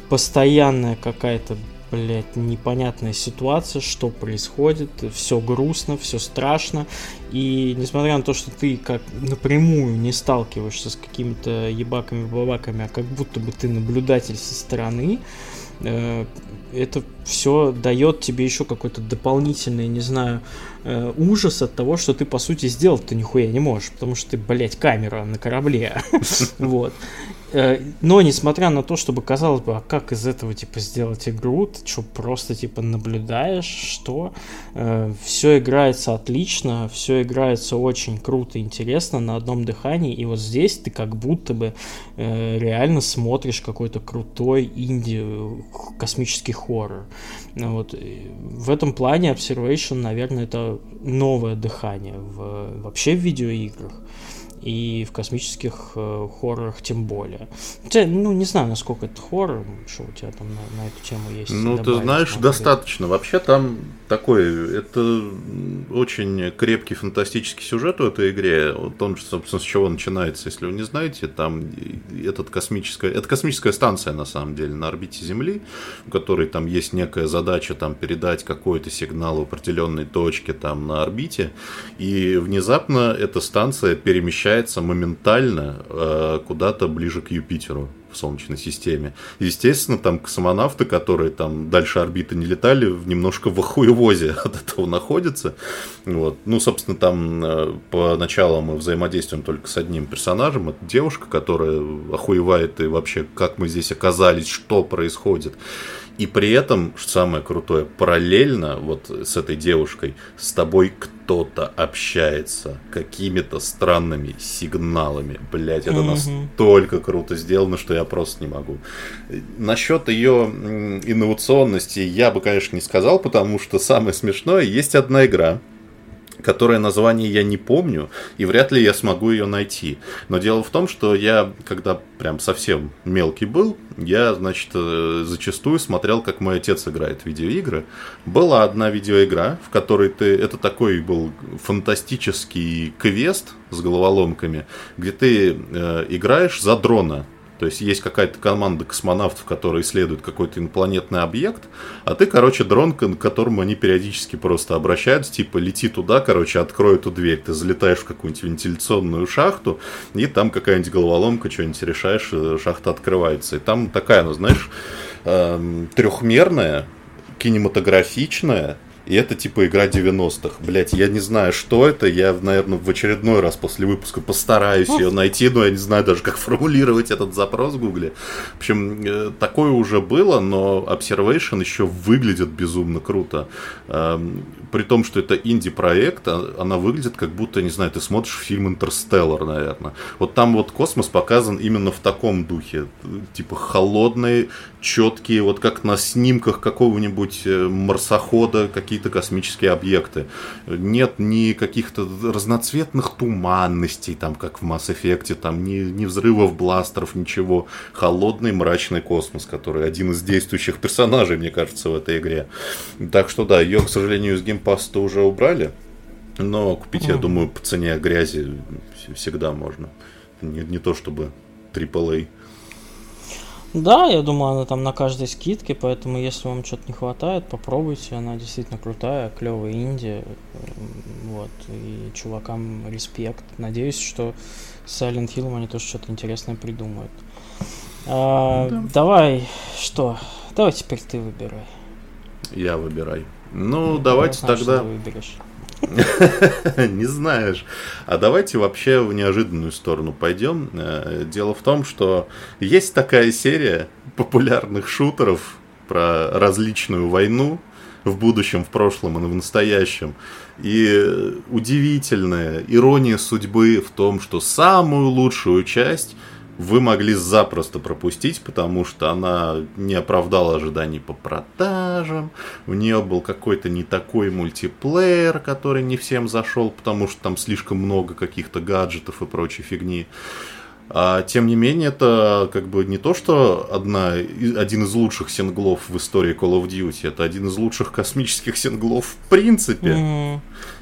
постоянная какая-то блядь, непонятная ситуация, что происходит, все грустно, все страшно, и несмотря на то, что ты как напрямую не сталкиваешься с какими-то ебаками-бабаками, а как будто бы ты наблюдатель со стороны, э, это все дает тебе еще какой-то дополнительный, не знаю, э, ужас от того, что ты, по сути, сделать-то нихуя не можешь, потому что ты, блядь, камера на корабле. Вот. Э, но несмотря на то, чтобы казалось бы, а как из этого типа сделать игру, ты что просто типа наблюдаешь, что э, все играется отлично, все играется очень круто, интересно на одном дыхании, и вот здесь ты как будто бы э, реально смотришь какой-то крутой инди космический хоррор. Вот в этом плане Observation, наверное, это новое дыхание в, вообще в видеоиграх и в космических э, хоррорах тем более. Хотя, ну, не знаю, насколько это хоррор, что у тебя там на, на эту тему есть. Ну, добавить, ты знаешь, достаточно. Вообще там такой, это очень крепкий фантастический сюжет в этой игре. Вот он, собственно, с чего начинается, если вы не знаете, там этот космическая, это космическая станция, на самом деле, на орбите Земли, в которой там есть некая задача там передать какой-то сигнал в определенной точке там на орбите, и внезапно эта станция перемещается перемещается моментально э, куда-то ближе к Юпитеру в Солнечной системе. Естественно, там космонавты, которые там дальше орбиты не летали, немножко в охуевозе от этого находятся. Вот. Ну, собственно, там э, поначалу мы взаимодействуем только с одним персонажем. Это девушка, которая охуевает и вообще, как мы здесь оказались, что происходит. И при этом, что самое крутое, параллельно вот с этой девушкой с тобой кто-то общается какими-то странными сигналами. Блять, это mm-hmm. настолько круто сделано, что я просто не могу. Насчет ее инновационности я бы, конечно, не сказал, потому что самое смешное, есть одна игра, которое название я не помню, и вряд ли я смогу ее найти. Но дело в том, что я, когда прям совсем мелкий был, я, значит, э, зачастую смотрел, как мой отец играет в видеоигры. Была одна видеоигра, в которой ты... Это такой был фантастический квест с головоломками, где ты э, играешь за дрона то есть есть какая-то команда космонавтов, которые исследуют какой-то инопланетный объект, а ты, короче, дрон, к которому они периодически просто обращаются, типа лети туда, короче, открой эту дверь. Ты залетаешь в какую-нибудь вентиляционную шахту, и там какая-нибудь головоломка, что-нибудь решаешь, э, шахта открывается. И там такая, ну знаешь, эм, трехмерная, кинематографичная, и это типа игра 90-х. Блять, я не знаю, что это, я, наверное, в очередной раз после выпуска постараюсь ее найти, но я не знаю даже, как формулировать этот запрос в гугле. В общем, э, такое уже было, но Observation еще выглядит безумно круто. Эм, при том, что это инди-проект, а, она выглядит как будто, не знаю, ты смотришь фильм «Интерстеллар», наверное. Вот там вот космос показан именно в таком духе. Типа холодный, четкие, вот как на снимках какого-нибудь э, марсохода, какие-то космические объекты. Нет ни каких-то разноцветных туманностей, там, как в Mass Effect, там, ни, ни взрывов бластеров, ничего. Холодный, мрачный космос, который один из действующих персонажей, мне кажется, в этой игре. Так что да, ее, к сожалению, из Game Pass а уже убрали. Но купить, mm. я думаю, по цене грязи всегда можно. Не, не то чтобы AAA. Да, я думаю, она там на каждой скидке, поэтому если вам что-то не хватает, попробуйте, она действительно крутая, клевая инди, вот, и чувакам респект. Надеюсь, что с Silent Hill они тоже что-то интересное придумают. А, да. Давай, что? Давай теперь ты выбирай. Я выбирай. Ну, давайте знаю, тогда... выберешь. Не знаешь. А давайте вообще в неожиданную сторону пойдем. Э, дело в том, что есть такая серия популярных шутеров про различную войну в будущем, в прошлом и в настоящем. И удивительная ирония судьбы в том, что самую лучшую часть вы могли запросто пропустить, потому что она не оправдала ожиданий по продажам, у нее был какой-то не такой мультиплеер, который не всем зашел, потому что там слишком много каких-то гаджетов и прочей фигни. А, тем не менее, это как бы не то, что одна, один из лучших синглов в истории Call of Duty, это один из лучших космических синглов в принципе. Mm-hmm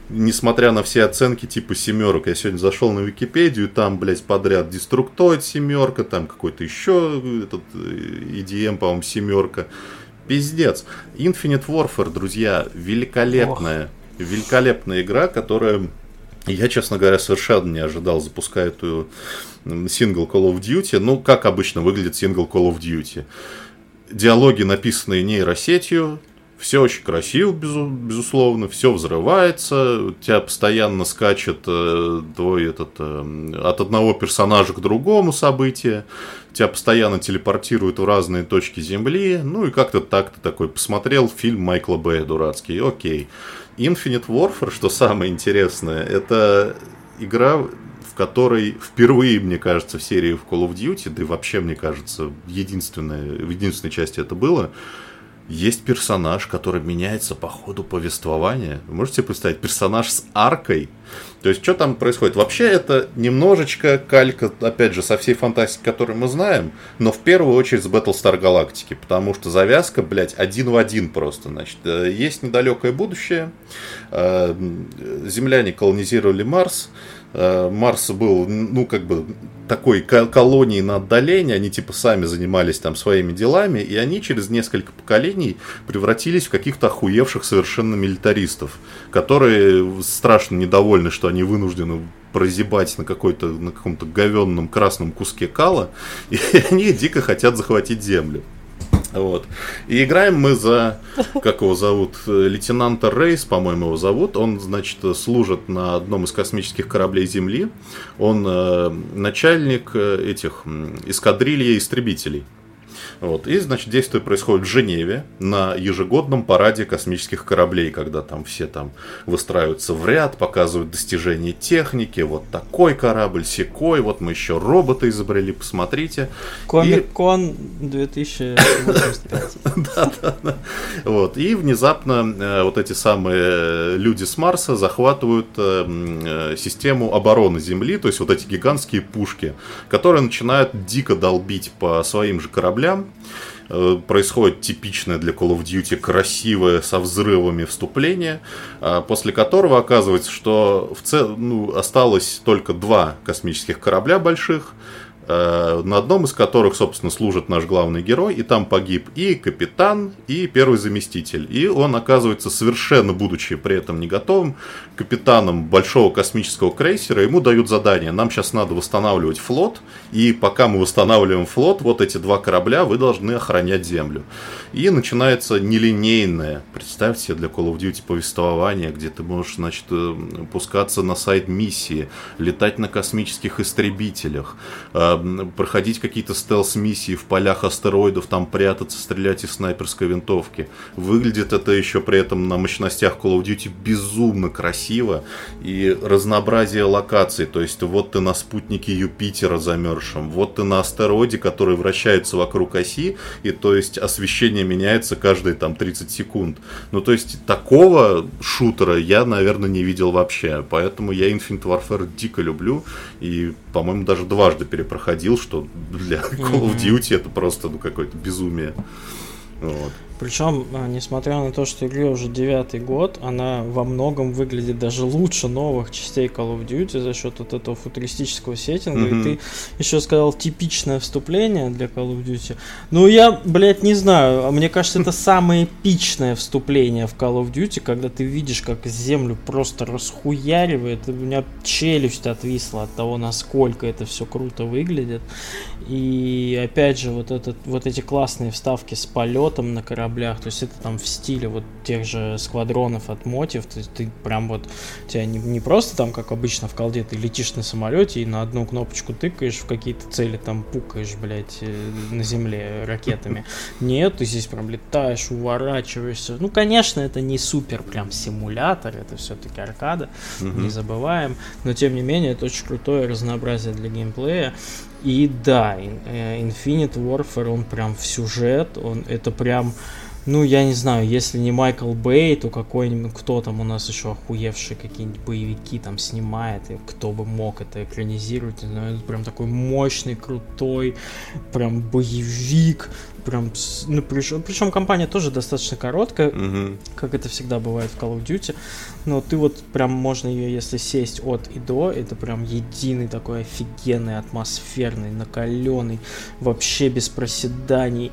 несмотря на все оценки типа семерок, я сегодня зашел на Википедию, там, блядь, подряд Деструктоид семерка, там какой-то еще этот EDM, э, по-моему, семерка. Пиздец. Infinite Warfare, друзья, великолепная, Ох. великолепная игра, которая я, честно говоря, совершенно не ожидал, запуская эту сингл Call of Duty. Ну, как обычно выглядит сингл Call of Duty. Диалоги, написанные нейросетью, все очень красиво, безусловно, все взрывается, тебя постоянно скачет э, твой этот, э, от одного персонажа к другому события, тебя постоянно телепортируют в разные точки Земли, ну и как-то так ты такой посмотрел фильм Майкла Бэя дурацкий, окей. Infinite Warfare, что самое интересное, это игра, в которой впервые, мне кажется, в серии в Call of Duty, да и вообще, мне кажется, единственная, в единственной части это было, есть персонаж, который меняется по ходу повествования. Вы можете представить, персонаж с аркой. То есть, что там происходит? Вообще, это немножечко калька, опять же, со всей фантастики, которую мы знаем, но в первую очередь с Battlestar Galactica, потому что завязка, блядь, один в один просто. Значит, э, есть недалекое будущее, э, земляне колонизировали Марс, Э, Марс был, ну, как бы, такой колонией на отдалении, они типа сами занимались там своими делами, и они через несколько поколений превратились в каких-то охуевших совершенно милитаристов, которые страшно недовольны, что они вынуждены прозябать на какой-то на каком-то говенном красном куске кала, и они дико хотят захватить землю. Вот. И играем мы за, как его зовут, лейтенанта Рейс, по-моему, его зовут. Он, значит, служит на одном из космических кораблей Земли. Он э, начальник э, этих эскадрильи истребителей. Вот. И, значит, действие происходит в Женеве на ежегодном параде космических кораблей, когда там все там выстраиваются в ряд, показывают достижения техники, вот такой корабль, секой, вот мы еще робота изобрели, посмотрите. Комик-кон 2085. Да, да. Вот. И внезапно э, вот эти самые люди с Марса захватывают э, э, систему обороны Земли, то есть вот эти гигантские пушки, которые начинают дико долбить по своим же кораблям, Э, происходит типичное для Call of Duty красивое со взрывами вступление, а, после которого оказывается, что в цел... ну, осталось только два космических корабля больших, на одном из которых, собственно, служит наш главный герой, и там погиб и капитан, и первый заместитель. И он оказывается совершенно, будучи при этом не готовым, капитаном большого космического крейсера, ему дают задание, нам сейчас надо восстанавливать флот, и пока мы восстанавливаем флот, вот эти два корабля, вы должны охранять Землю. И начинается нелинейное, представьте себе, для Call of Duty повествование, где ты можешь, значит, э, пускаться на сайт миссии, летать на космических истребителях, э, проходить какие-то стелс-миссии в полях астероидов, там прятаться, стрелять из снайперской винтовки. Выглядит это еще при этом на мощностях Call of Duty безумно красиво и разнообразие локаций. То есть вот ты на спутнике Юпитера замерзшем, вот ты на астероиде, который вращается вокруг оси, и то есть освещение меняется каждые там 30 секунд. Ну то есть такого шутера я, наверное, не видел вообще. Поэтому я Infinite Warfare дико люблю и, по-моему, даже дважды перепроходил ходил, что для Call of Duty это просто ну, какое-то безумие. Вот. Причем, а, несмотря на то, что игре уже девятый год, она во многом выглядит даже лучше новых частей Call of Duty за счет вот этого футуристического сеттинга. Mm-hmm. И ты еще сказал типичное вступление для Call of Duty. Ну, я, блядь, не знаю. А мне кажется, это самое эпичное вступление в Call of Duty, когда ты видишь, как землю просто расхуяривает. У меня челюсть отвисла от того, насколько это все круто выглядит. И опять же, вот, этот, вот эти классные вставки с полетом на корабле кораблях. То есть это там в стиле вот тех же сквадронов от Мотив. То есть ты прям вот, тебя не, не просто там, как обычно в колде, ты летишь на самолете и на одну кнопочку тыкаешь, в какие-то цели там пукаешь, блядь, э, на земле ракетами. Нет, ты здесь прям летаешь, уворачиваешься. Ну, конечно, это не супер прям симулятор, это все-таки аркада, не забываем. Но тем не менее, это очень крутое разнообразие для геймплея. И да, э, Infinite Warfare, он прям в сюжет, он это прям, ну, я не знаю, если не Майкл Бэй, то какой-нибудь, кто там у нас еще охуевший, какие-нибудь боевики там снимает, и кто бы мог это экранизировать, не знаю, прям такой мощный, крутой, прям боевик, прям, ну, причем, причем компания тоже достаточно короткая, угу. как это всегда бывает в Call of Duty, но ты вот прям можно ее, если сесть от и до, это прям единый такой офигенный, атмосферный, накаленный, вообще без проседаний,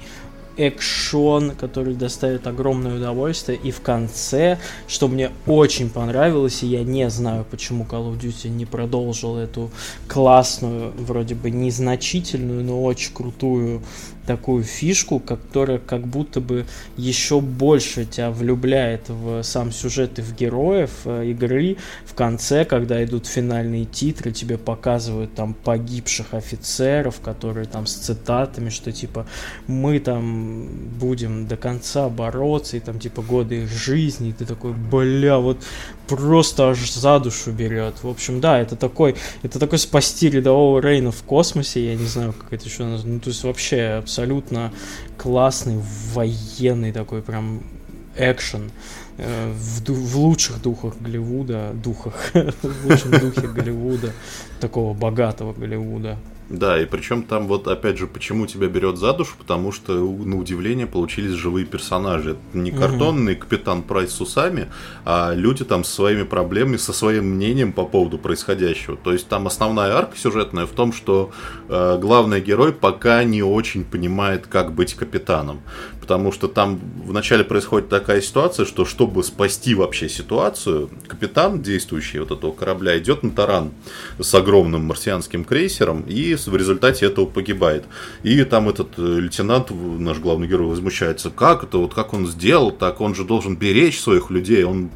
экшон, который доставит огромное удовольствие. И в конце, что мне очень понравилось, и я не знаю, почему Call of Duty не продолжил эту классную, вроде бы незначительную, но очень крутую такую фишку, которая как будто бы еще больше тебя влюбляет в сам сюжет и в героев э, игры. В конце, когда идут финальные титры, тебе показывают там погибших офицеров, которые там с цитатами, что типа мы там будем до конца бороться, и там типа годы их жизни, и ты такой, бля, вот просто аж за душу берет. В общем, да, это такой, это такой спасти рядового Рейна в космосе, я не знаю, как это еще ну, то есть вообще абсолютно классный военный такой прям экшен э, в, в лучших духах Голливуда, духах, в лучшем духе Голливуда, такого богатого Голливуда. Да, и причем там вот опять же, почему тебя берет за душу, потому что на удивление получились живые персонажи. Это не картонный капитан Прайс с усами, а люди там со своими проблемами, со своим мнением по поводу происходящего. То есть там основная арка сюжетная в том, что э, главный герой пока не очень понимает, как быть капитаном потому что там вначале происходит такая ситуация, что чтобы спасти вообще ситуацию, капитан, действующий вот этого корабля, идет на таран с огромным марсианским крейсером и в результате этого погибает. И там этот э, лейтенант, наш главный герой, возмущается, как это, вот как он сделал так, он же должен беречь своих людей, он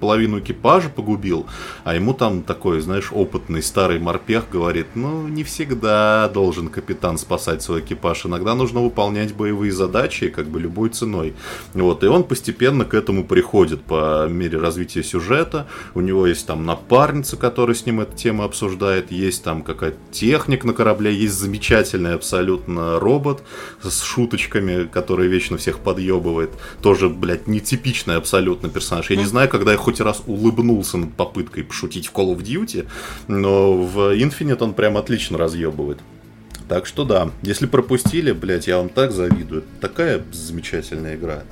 половину экипажа погубил, а ему там такой, знаешь, опытный старый морпех говорит, ну, не всегда должен капитан спасать свой экипаж, иногда нужно выполнять боевые задачи, как бы любой ценой. Вот, и он постепенно к этому приходит по мере развития сюжета. У него есть там напарница, которая с ним эту тему обсуждает, есть там какая-то техник на корабле, есть замечательный абсолютно робот с шуточками, который вечно всех подъебывает. Тоже, блядь, нетипичный абсолютно персонаж. Я не знаю, когда я хоть раз улыбнулся над попыткой пошутить в Call of Duty, но в Infinite он прям отлично разъебывает. Так что да, если пропустили, блядь, я вам так завидую. Такая замечательная игра.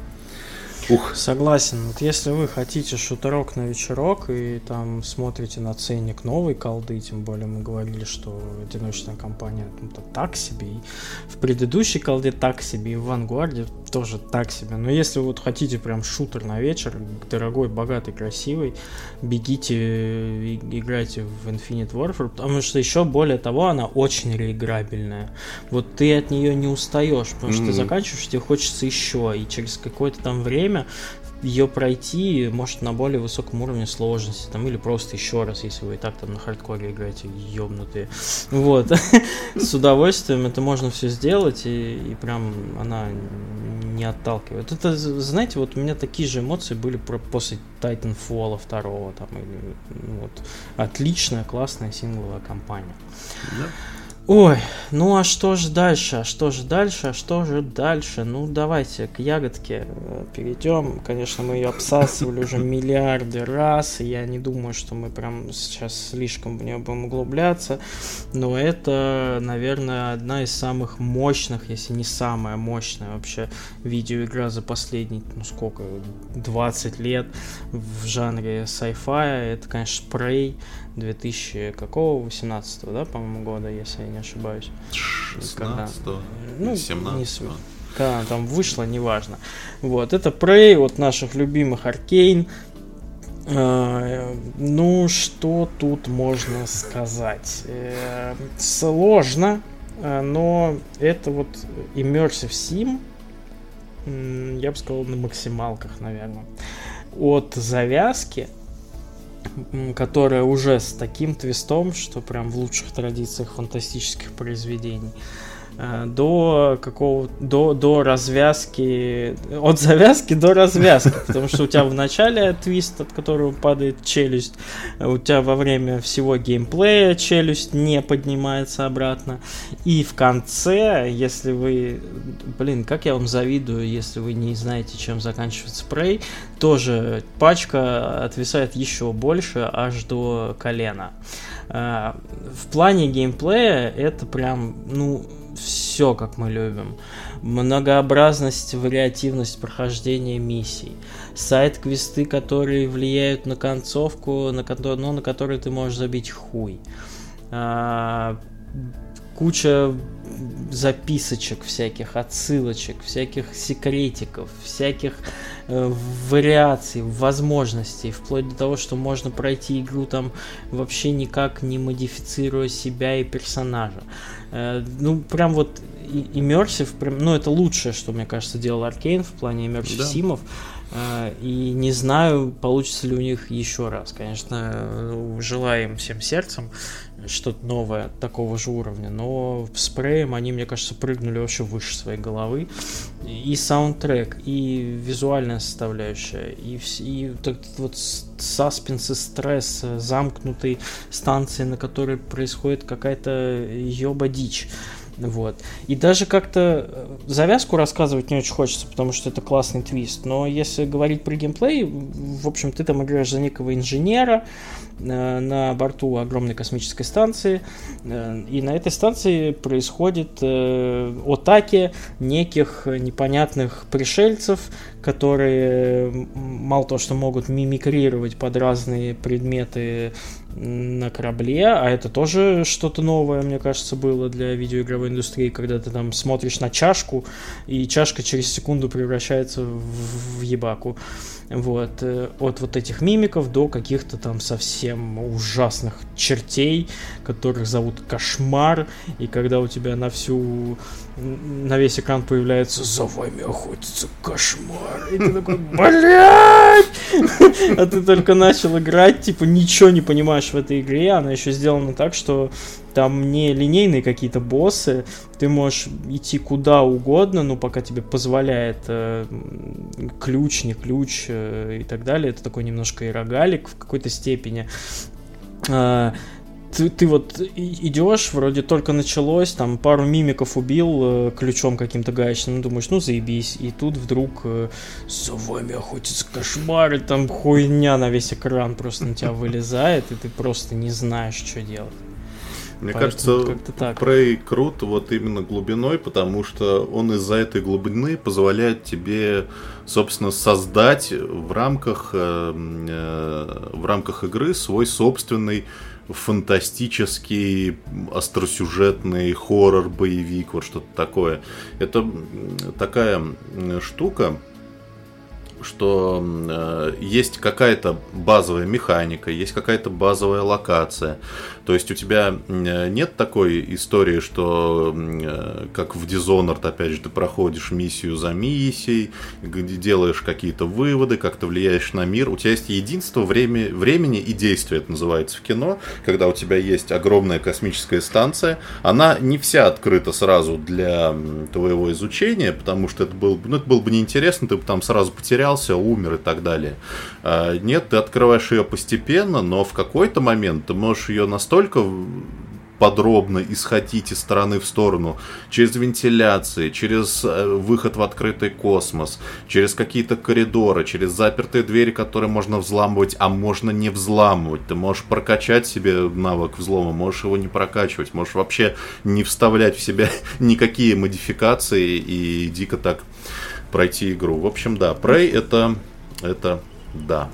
Ух. Согласен. Вот если вы хотите шутерок на вечерок и там смотрите на ценник новой колды, тем более мы говорили, что одиночная компания ну, так себе, и в предыдущей колде так себе, и в Вангуарде тоже так себе. Но если вот хотите прям шутер на вечер, дорогой, богатый, красивый, бегите и играйте в Infinite Warfare, потому что еще более того, она очень реиграбельная. Вот ты от нее не устаешь, потому что mm-hmm. ты заканчиваешь, тебе хочется еще, и через какое-то там время ее пройти, может, на более высоком уровне сложности, там, или просто еще раз, если вы и так там на хардкоре играете, ёбнутые. Вот. С удовольствием это можно все сделать, и, и прям она не отталкивает. Это, знаете, вот у меня такие же эмоции были про, после Titanfall 2, там, или, ну, вот, отличная, классная сингловая кампания. Да. Ой, ну а что же дальше? А что же дальше? А что же дальше? Ну, давайте к ягодке э, перейдем. Конечно, мы ее обсасывали уже миллиарды раз, и я не думаю, что мы прям сейчас слишком в нее будем углубляться. Но это, наверное, одна из самых мощных, если не самая мощная вообще видеоигра за последние, ну сколько, 20 лет в жанре sci-fi. Это, конечно, Prey 2000 какого? 18 да, по-моему, года, если я не ошибаюсь. 16 ну, 17 не суть. Когда она там вышла, неважно. Вот, это Prey от наших любимых Аркейн. Uh, ну, что тут можно сказать? Uh, сложно, uh, но это вот Immersive Sim, я бы сказал, на максималках, наверное. От завязки которая уже с таким твистом, что прям в лучших традициях фантастических произведений. Э, до какого до, до развязки от завязки до развязки. Потому что у тебя в начале твист от которого падает челюсть у тебя во время всего геймплея челюсть не поднимается обратно. И в конце если вы блин как я вам завидую если вы не знаете чем заканчивается спрей тоже пачка отвисает еще больше аж до колена. Э, в плане геймплея это прям ну все, как мы любим. Многообразность, вариативность прохождения миссий. Сайт-квесты, которые влияют на концовку, на, но ну, на которые ты можешь забить хуй. А, куча записочек всяких, отсылочек, всяких секретиков, всяких э, вариаций, возможностей, вплоть до того, что можно пройти игру там вообще никак не модифицируя себя и персонажа. Э, ну, прям вот иммерсив, прям, ну, это лучшее, что, мне кажется, делал Аркейн в плане иммерсив да. симов. Э, и не знаю, получится ли у них еще раз. Конечно, э, желаем всем сердцем что-то новое такого же уровня, но спреем они, мне кажется, прыгнули вообще выше своей головы. И саундтрек, и визуальная составляющая, и, и так, вот саспенс и стресс, замкнутые станции, на которой происходит какая-то ёба дичь. Вот. И даже как-то э, завязку рассказывать не очень хочется, потому что это классный твист. Но если говорить про геймплей, в общем, ты там играешь за некого инженера э, на борту огромной космической станции. Э, и на этой станции происходит атаки неких непонятных пришельцев, которые мало того, что могут мимикрировать под разные предметы на корабле, а это тоже что-то новое, мне кажется, было для видеоигровой индустрии, когда ты там смотришь на чашку, и чашка через секунду превращается в, в ебаку. Вот. Э, от вот этих мимиков до каких-то там совсем ужасных чертей, которых зовут Кошмар, и когда у тебя на всю на весь экран появляется «За вами охотится кошмар!» И ты такой «Блядь!» А ты только начал играть, типа ничего не понимаешь в этой игре, она еще сделана так, что там не линейные какие-то боссы, ты можешь идти куда угодно, ну, пока тебе позволяет э, ключ, не ключ э, и так далее. Это такой немножко и рогалик в какой-то степени. Э, ты, ты вот идешь, вроде только началось, там пару мимиков убил э, ключом каким-то гаечным, думаешь, ну заебись, и тут вдруг э, за вами охотится кошмар, и там хуйня на весь экран просто на тебя вылезает, и ты просто не знаешь, что делать. Мне кажется, Prey крут вот именно глубиной, потому что он из-за этой глубины позволяет тебе, собственно, создать в рамках, э, э, в рамках игры свой собственный фантастический, остросюжетный хоррор, боевик, вот что-то такое. Это такая штука, что э, есть какая-то базовая механика, есть какая-то базовая локация. То есть у тебя э, нет такой истории, что э, как в Dishonored, опять же, ты проходишь миссию за миссией, делаешь какие-то выводы, как то влияешь на мир. У тебя есть единство время, времени и действия, это называется в кино, когда у тебя есть огромная космическая станция. Она не вся открыта сразу для твоего изучения, потому что это, был, ну, это было бы неинтересно, ты бы там сразу потерялся, умер и так далее. А, нет, ты открываешь ее постепенно, но в какой-то момент ты можешь ее настолько настолько подробно исходить из стороны в сторону, через вентиляции, через э, выход в открытый космос, через какие-то коридоры, через запертые двери, которые можно взламывать, а можно не взламывать. Ты можешь прокачать себе навык взлома, можешь его не прокачивать, можешь вообще не вставлять в себя никакие модификации и дико так пройти игру. В общем, да, Prey это, это да.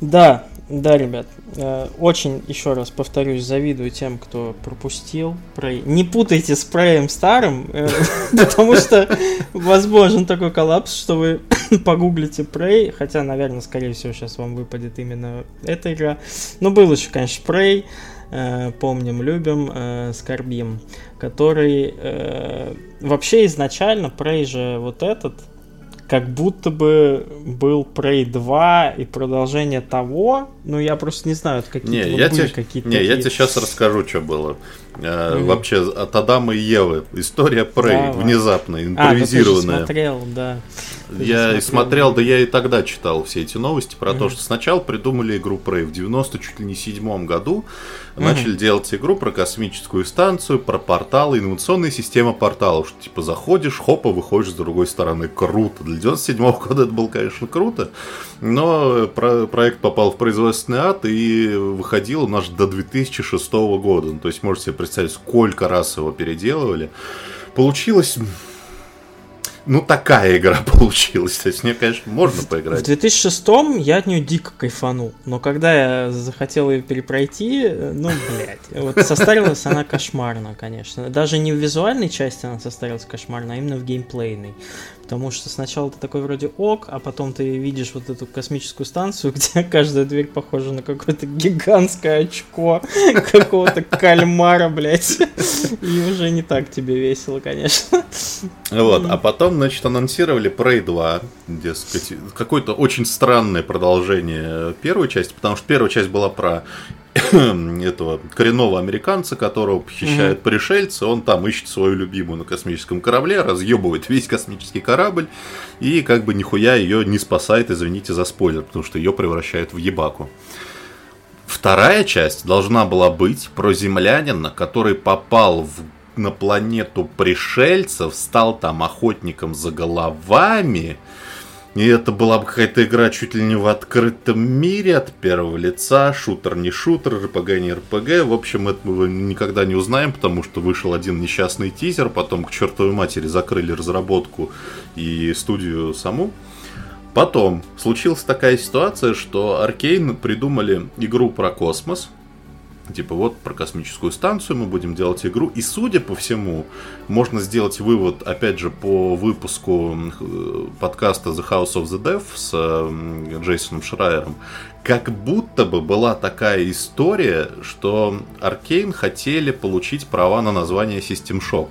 Да, да, ребят, э, очень, еще раз повторюсь, завидую тем, кто пропустил Prey. Не путайте с Prey старым, э, потому что возможен такой коллапс, что вы погуглите Prey, хотя, наверное, скорее всего, сейчас вам выпадет именно эта игра. Но был еще, конечно, Prey, э, помним, любим, скорбим, который вообще изначально Prey же вот этот, как будто бы был Prey 2 и продолжение того, ну я просто не знаю, это какие-то не, я тебе, какие-то. Не, такие... я тебе сейчас расскажу, что было. Mm-hmm. Вообще от Адама и Евы история Prey да, внезапно импровизированная. А, ну, смотрел, да. Ты я и смотрел, да я и тогда читал все эти новости про mm-hmm. то, что сначала придумали игру Prey в 90 чуть ли не седьмом году, mm-hmm. начали делать игру про космическую станцию, про порталы, инновационная система порталов, что типа заходишь, хопа, выходишь с другой стороны, круто. Для 97 года это было, конечно, круто, но про- проект попал в производственный ад и выходил у нас до 2006 года. Ну, то есть можете себе представить, сколько раз его переделывали. Получилось ну, такая игра получилась. То есть мне, конечно, можно поиграть. В 2006 я от нее дико кайфанул. Но когда я захотел ее перепройти, ну, блядь. Вот состарилась она кошмарно, конечно. Даже не в визуальной части она состарилась кошмарно, а именно в геймплейной. Потому что сначала ты такой вроде ок, а потом ты видишь вот эту космическую станцию, где каждая дверь похожа на какое-то гигантское очко какого-то кальмара, блядь. И уже не так тебе весело, конечно. Вот, а потом, значит, анонсировали Prey 2, дескать, какое-то очень странное продолжение первой части, потому что первая часть была про этого коренного американца, которого похищают mm-hmm. пришельцы, он там ищет свою любимую на космическом корабле, разъебывает весь космический корабль и как бы нихуя ее не спасает, извините за спойлер, потому что ее превращают в ебаку. Вторая часть должна была быть про землянина, который попал в на планету пришельцев, стал там охотником за головами, и это была бы какая-то игра чуть ли не в открытом мире от первого лица, шутер не шутер, РПГ не РПГ. В общем, это мы никогда не узнаем, потому что вышел один несчастный тизер, потом к чертовой матери закрыли разработку и студию саму. Потом случилась такая ситуация, что Аркейн придумали игру про космос, Типа вот про космическую станцию мы будем делать игру. И судя по всему, можно сделать вывод, опять же, по выпуску э, подкаста The House of the Dev с Джейсоном Шрайером, как будто бы была такая история, что Arkane хотели получить права на название System Shock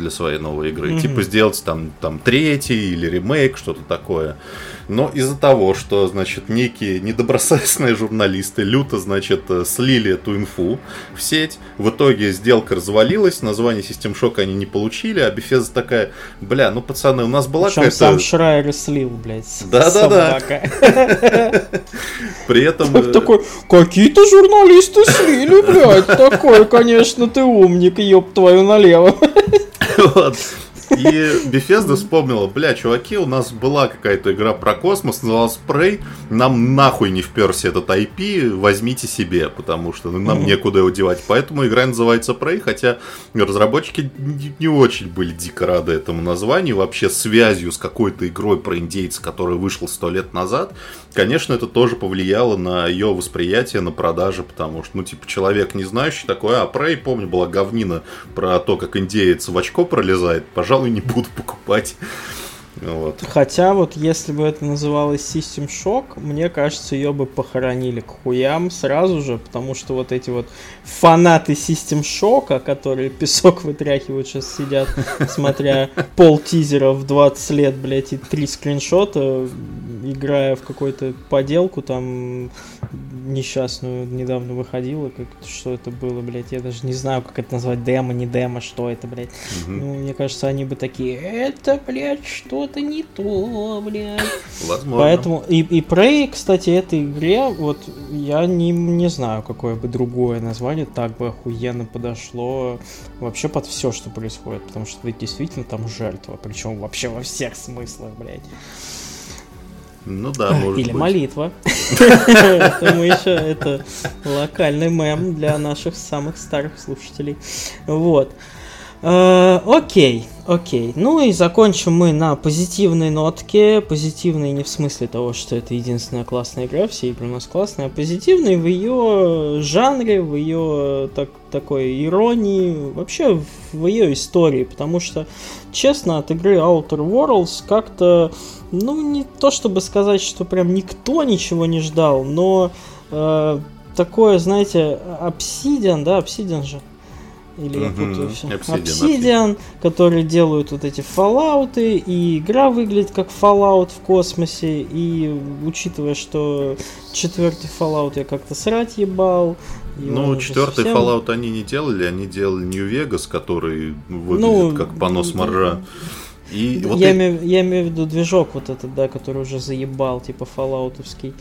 для своей новой игры. Mm-hmm. Типа сделать там, там третий или ремейк, что-то такое. Но из-за того, что, значит, некие недобросовестные журналисты люто, значит, э, слили эту инфу в сеть, в итоге сделка развалилась, название System Shock они не получили, а Bethesda такая, бля, ну, пацаны, у нас была какая-то... сам Шрайер слил, блядь, Да-да-да. При этом... Э, такой, какие-то журналисты слили, блядь, такой, конечно, ты умник, ёб твою налево. Вот. И Bethesda вспомнила, бля, чуваки, у нас была какая-то игра про космос, называлась Prey, нам нахуй не вперся этот IP, возьмите себе, потому что нам некуда его девать. Поэтому игра называется Prey, хотя разработчики не очень были дико рады этому названию, вообще связью с какой-то игрой про индейца, которая вышла сто лет назад, конечно, это тоже повлияло на ее восприятие, на продажи, потому что, ну, типа, человек не знающий такой, а, Prey, помню, была говнина про то, как индеец в очко пролезает, пожалуй, не буду покупать. Вот. Хотя вот если бы это называлось System Shock, мне кажется, ее бы похоронили к хуям сразу же, потому что вот эти вот фанаты System Shock, которые песок вытряхивают, сейчас сидят, смотря пол тизера в 20 лет, блядь, и три скриншота, играя в какую-то поделку там несчастную, недавно выходила, как, что это было, блядь, я даже не знаю, как это назвать, демо, не демо, что это, блядь. Угу. Ну, мне кажется, они бы такие, это, блядь, что что-то не то, блядь. Возможно. Поэтому, и, и Prey, кстати, этой игре, вот, я не, не знаю, какое бы другое название так бы охуенно подошло вообще под все, что происходит, потому что ты действительно там жертва, причем вообще во всех смыслах, блядь. Ну да, может Или быть. молитва. Мы еще, это локальный мем для наших самых старых слушателей. Вот. Э, окей, окей. Ну и закончим мы на позитивной нотке. Позитивной не в смысле того, что это единственная классная игра, все игры у нас классные, а позитивной в ее жанре, в ее так, такой иронии, вообще в ее истории. Потому что, честно, от игры Outer Worlds как-то, ну не то чтобы сказать, что прям никто ничего не ждал, но э, такое, знаете, Obsidian, да, Obsidian же, или я путаю все. Obsidian, Obsidian, которые делают вот эти Fallout, и игра выглядит как Fallout в космосе, и учитывая, что четвертый Fallout я как-то срать ебал, ну, четвертый совсем... Fallout они не делали, они делали New Vegas, который выглядит ну, как понос моржа. И вот я, и... имею, я имею в виду движок вот этот, да, который уже заебал, типа фоллаутовский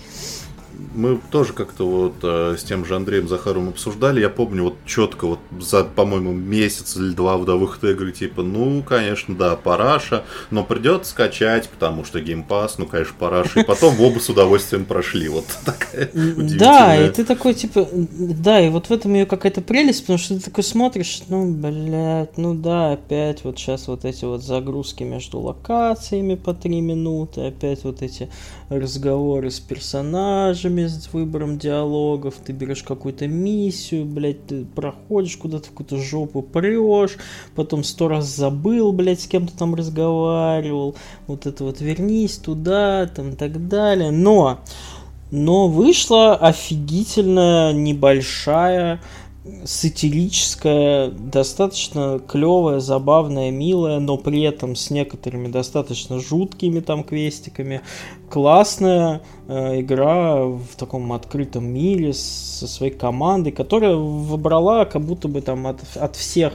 мы тоже как-то вот э, с тем же Андреем Захаровым обсуждали. Я помню вот четко вот за, по-моему, месяц или два до выхода игры, типа, ну, конечно, да, параша, но придется скачать, потому что геймпас, ну, конечно, параша. И потом в оба с удовольствием прошли. Вот такая Да, и ты такой, типа, да, и вот в этом ее какая-то прелесть, потому что ты такой смотришь, ну, блядь, ну да, опять вот сейчас вот эти вот загрузки между локациями по три минуты, опять вот эти разговоры с персонажами, с выбором диалогов, ты берешь какую-то миссию, блядь, ты проходишь куда-то в какую-то жопу, прешь, потом сто раз забыл, блядь, с кем то там разговаривал, вот это вот вернись туда, там и так далее. Но, но вышла офигительная небольшая сатирическая, достаточно клевая, забавная, милая, но при этом с некоторыми достаточно жуткими там квестиками. Классная э, игра в таком открытом мире со своей командой, которая выбрала как будто бы там от, от всех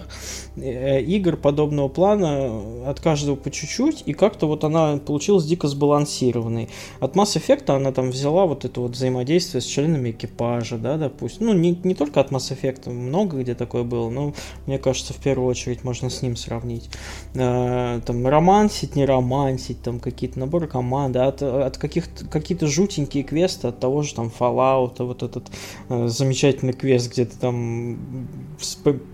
Э, игр подобного плана, от каждого по чуть-чуть, и как-то вот она получилась дико сбалансированной. От Mass Effect она там взяла вот это вот взаимодействие с членами экипажа, да, допустим. Ну, не, не только от Mass Effect, много где такое было, но мне кажется, в первую очередь можно с ним сравнить. Э, там романсить, не романсить, там какие-то наборы команды, от, от каких-то какие-то жутенькие квесты, от того же там Fallout, вот этот э, замечательный квест, где ты там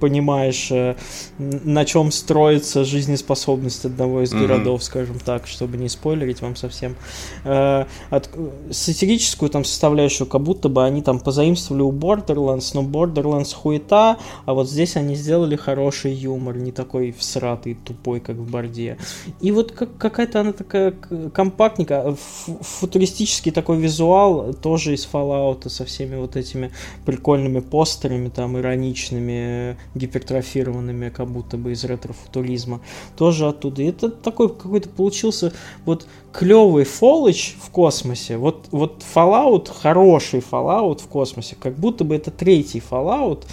понимаешь э, на чем строится жизнеспособность одного из mm-hmm. городов, скажем так, чтобы не спойлерить вам совсем. Э, от, сатирическую там составляющую, как будто бы они там позаимствовали у Borderlands, но Borderlands хуета, а вот здесь они сделали хороший юмор, не такой всратый, тупой, как в Борде. И вот как, какая-то она такая компактненькая, футуристический такой визуал, тоже из Fallout, со всеми вот этими прикольными постерами, там, ироничными, гипертрофированными, как будто бы из ретро-футуризма, тоже оттуда. И это такой какой-то получился вот клевый фоллоч в космосе. Вот, вот Fallout, хороший Fallout в космосе, как будто бы это третий Fallout,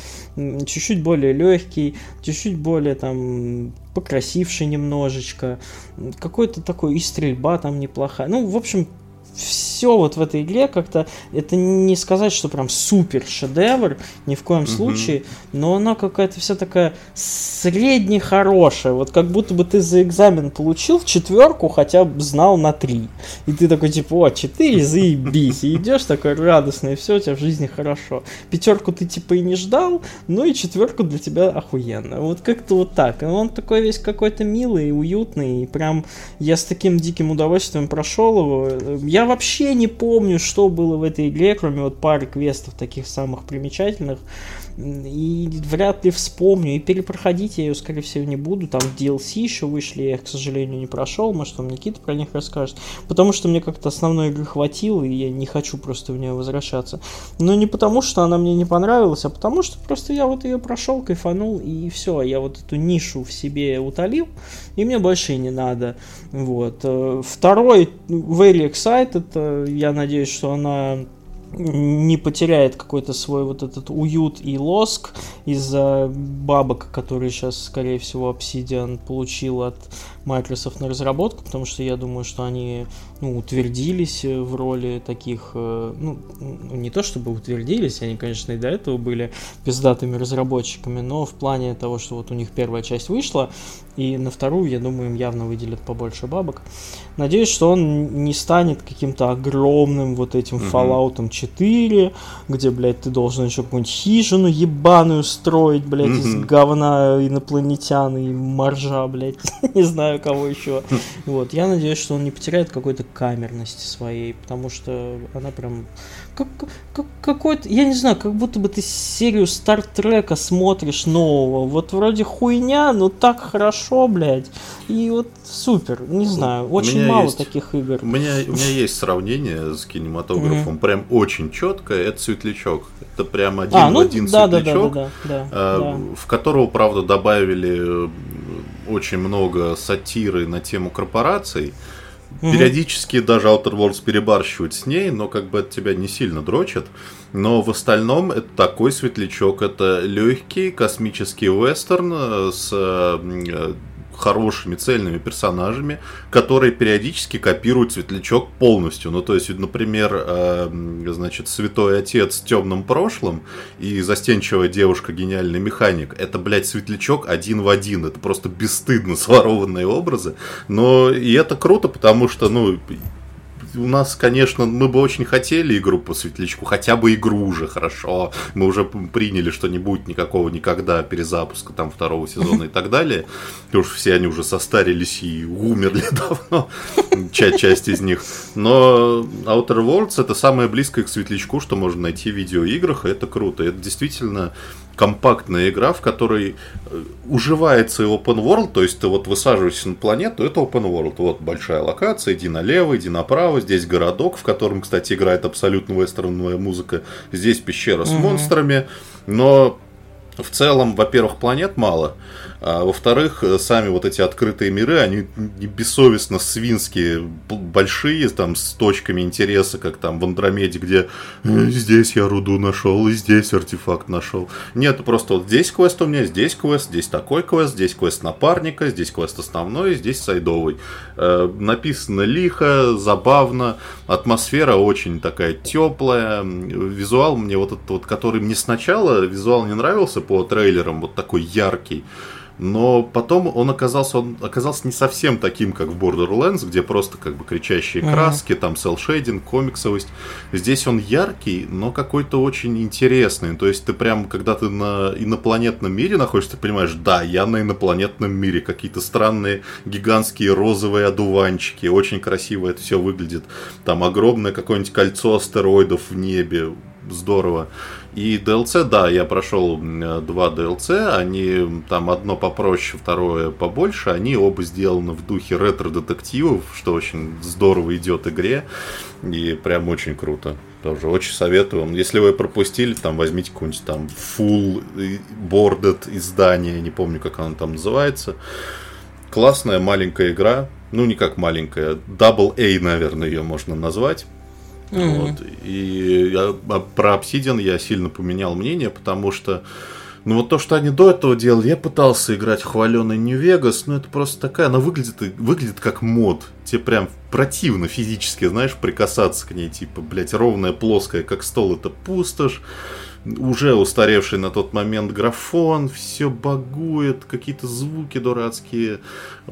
чуть-чуть более легкий, чуть-чуть более там покрасивший немножечко, какой-то такой и стрельба там неплохая. Ну, в общем, все вот в этой игре как-то, это не сказать, что прям супер шедевр, ни в коем случае, но она какая-то вся такая средне хорошая, вот как будто бы ты за экзамен получил четверку, хотя бы знал на три. И ты такой типа, о, четыре, заебись, и идешь такой радостный, и все, у тебя в жизни хорошо. Пятерку ты типа и не ждал, ну и четверку для тебя охуенно. Вот как-то вот так. И он такой весь какой-то милый, уютный, и прям я с таким диким удовольствием прошел его. Я вообще не помню, что было в этой игре, кроме вот пары квестов таких самых примечательных и вряд ли вспомню, и перепроходить я ее, скорее всего, не буду, там DLC еще вышли, я их, к сожалению, не прошел, может, вам Никита про них расскажет, потому что мне как-то основной игры хватило, и я не хочу просто в нее возвращаться. Но не потому, что она мне не понравилась, а потому, что просто я вот ее прошел, кайфанул, и все, я вот эту нишу в себе утолил, и мне больше и не надо. Вот. Э, второй, Very Excited, я надеюсь, что она не потеряет какой-то свой вот этот уют и лоск из-за бабок, которые сейчас, скорее всего, Obsidian получил от Microsoft на разработку, потому что я думаю, что они ну, утвердились в роли таких, э, ну, не то чтобы утвердились, они, конечно, и до этого были пиздатыми разработчиками, но в плане того, что вот у них первая часть вышла, и на вторую, я думаю, им явно выделят побольше бабок. Надеюсь, что он не станет каким-то огромным вот этим Fallout 4, где, блядь, ты должен еще какую-нибудь хижину ебаную строить, блядь, из говна инопланетян и моржа, блядь, не знаю кого еще. Вот, я надеюсь, что он не потеряет какой-то камерности своей, потому что она прям как, как, какой-то, я не знаю, как будто бы ты серию Стартрека смотришь нового. Вот вроде хуйня, но так хорошо, блядь. И вот супер, не знаю, очень мало есть, таких игр. У меня, у меня есть сравнение с кинематографом, mm-hmm. прям очень четкое, это светлячок. Это прям один а, ну, в один да, светлячок, да, да, да, да, э, да. в которого, правда, добавили очень много сатиры на тему корпораций. Угу. Периодически даже Outer Worlds перебарщивают с ней, но как бы от тебя не сильно дрочат. Но в остальном это такой светлячок. Это легкий космический вестерн э, с э, хорошими цельными персонажами, которые периодически копируют Светлячок полностью. Ну, то есть, например, э, значит, Святой Отец с темным прошлым и застенчивая девушка гениальный механик. Это, блядь, Светлячок один в один. Это просто бесстыдно сворованные образы. Но и это круто, потому что, ну, у нас, конечно, мы бы очень хотели игру по светлячку, хотя бы игру уже, хорошо. Мы уже приняли, что не будет никакого никогда перезапуска там второго сезона и так далее. Потому что все они уже состарились и умерли давно, часть, часть из них. Но Outer Worlds это самое близкое к светлячку, что можно найти в видеоиграх, и это круто. Это действительно компактная игра, в которой э, уживается и open world, то есть ты вот высаживаешься на планету, это open world, вот большая локация, иди налево, иди направо, здесь городок, в котором, кстати, играет абсолютно вестерновая музыка, здесь пещера с mm-hmm. монстрами, но в целом, во-первых, планет мало, а во-вторых, сами вот эти открытые миры, они бессовестно свинские, большие, там, с точками интереса, как там в Андромеде, где «Э, здесь я руду нашел, и здесь артефакт нашел. Нет, просто вот здесь квест у меня, здесь квест, здесь такой квест, здесь квест напарника, здесь квест основной, здесь сайдовый. Э, написано лихо, забавно, атмосфера очень такая теплая, визуал мне вот этот вот, который мне сначала визуал не нравился по трейлерам, вот такой яркий, но потом он оказался, он оказался не совсем таким, как в Borderlands, где просто как бы кричащие mm-hmm. краски, там селшейдинг, комиксовость. Здесь он яркий, но какой-то очень интересный. То есть ты прям, когда ты на инопланетном мире находишься, ты понимаешь, да, я на инопланетном мире. Какие-то странные гигантские розовые одуванчики. Очень красиво это все выглядит. Там огромное какое-нибудь кольцо астероидов в небе. Здорово. И DLC, да, я прошел два DLC, они там одно попроще, второе побольше, они оба сделаны в духе ретро-детективов, что очень здорово идет игре, и прям очень круто. Тоже очень советую. Если вы пропустили, там возьмите какую-нибудь там full boarded издание, не помню, как оно там называется. Классная маленькая игра, ну не как маленькая, Double A, наверное, ее можно назвать Mm-hmm. Вот. И я, а про Obsidian я сильно поменял мнение, потому что Но вот то, что они до этого делали, я пытался играть хваленый Нью-Вегас, но это просто такая, она выглядит, выглядит как мод. Тебе прям противно физически, знаешь, прикасаться к ней, типа, блядь, ровная, плоская, как стол, это пустошь уже устаревший на тот момент графон, все багует, какие-то звуки дурацкие.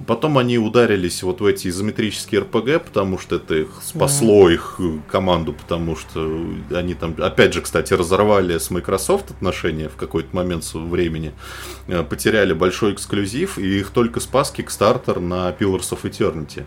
Потом они ударились вот в эти изометрические РПГ, потому что это их спасло их команду, потому что они там, опять же, кстати, разорвали с Microsoft отношения в какой-то момент времени, э, потеряли большой эксклюзив, и их только спас Kickstarter на Pillars of Eternity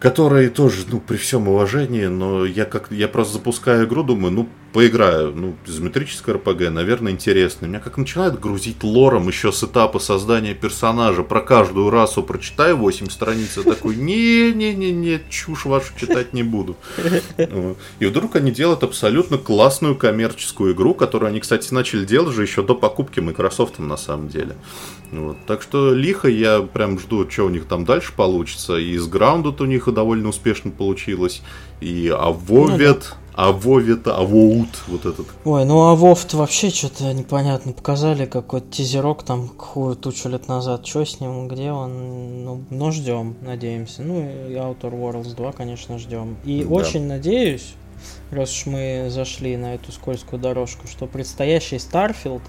которые тоже, ну, при всем уважении, но я как я просто запускаю игру, думаю, ну, поиграю. Ну, изометрическое РПГ, наверное, интересно. Меня как начинает грузить лором еще с этапа создания персонажа. Про каждую расу прочитаю 8 страниц, я такой, не-не-не-не, чушь вашу читать не буду. И вдруг они делают абсолютно классную коммерческую игру, которую они, кстати, начали делать же еще до покупки Microsoft на самом деле. Вот. Так что лихо я прям жду, что у них там дальше получится. И с Grounded у них довольно успешно получилось. И Авовет... Ну, да а Вове-то, а Воут вот этот. Ой, ну а Вов-то вообще что-то непонятно. Показали какой-то тизерок там какую тучу лет назад. Что с ним, где он? Ну, ну ждем, надеемся. Ну и Outer Worlds 2, конечно, ждем. И да. очень надеюсь, раз уж мы зашли на эту скользкую дорожку, что предстоящий Starfield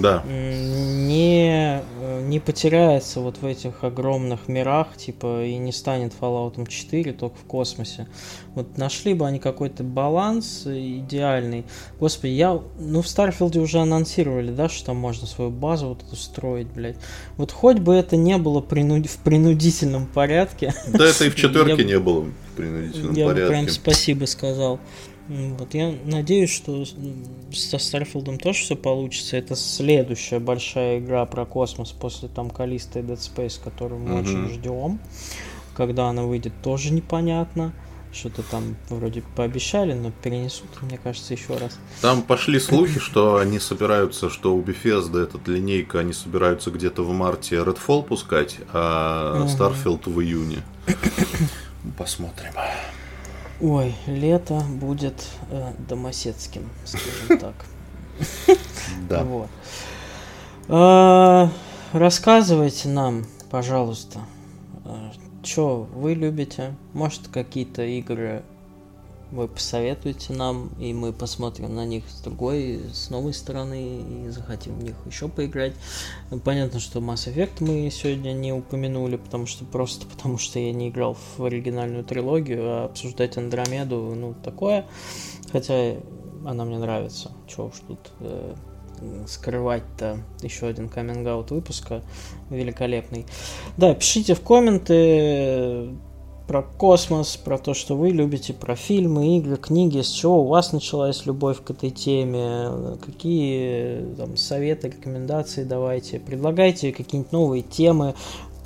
да. не, э, не потеряется вот в этих огромных мирах, типа, и не станет Fallout 4 только в космосе. Вот нашли бы они какой-то баланс идеальный. Господи, я, ну, в Старфилде уже анонсировали, да, что там можно свою базу вот эту строить, блядь. Вот хоть бы это не было принуд... в принудительном порядке. Да, это и в четверке не было в принудительном порядке. Я прям спасибо сказал. Вот я надеюсь, что со Старфилдом тоже все получится. Это следующая большая игра про космос после там Калиста и Dead Space, которую мы uh-huh. очень ждем. Когда она выйдет, тоже непонятно. Что-то там вроде пообещали, но перенесут, мне кажется, еще раз. Там пошли слухи, что они собираются, что у Bethesda этот линейка, они собираются где-то в марте Redfall пускать, а Starfield в июне. Посмотрим. Ой, лето будет э, домоседским, скажем так. Да. Вот. А, рассказывайте нам, пожалуйста, э, что вы любите. Может, какие-то игры вы посоветуете нам, и мы посмотрим на них с другой, с новой стороны, и захотим в них еще поиграть. Понятно, что Mass Effect мы сегодня не упомянули, потому что просто потому что я не играл в оригинальную трилогию, а обсуждать Андромеду, ну, такое. Хотя она мне нравится. Чего уж тут э, скрывать-то еще один каминг выпуска великолепный. Да, пишите в комменты, про космос, про то, что вы любите, про фильмы, игры, книги, с чего у вас началась любовь к этой теме, какие там, советы, рекомендации давайте, предлагайте какие-нибудь новые темы,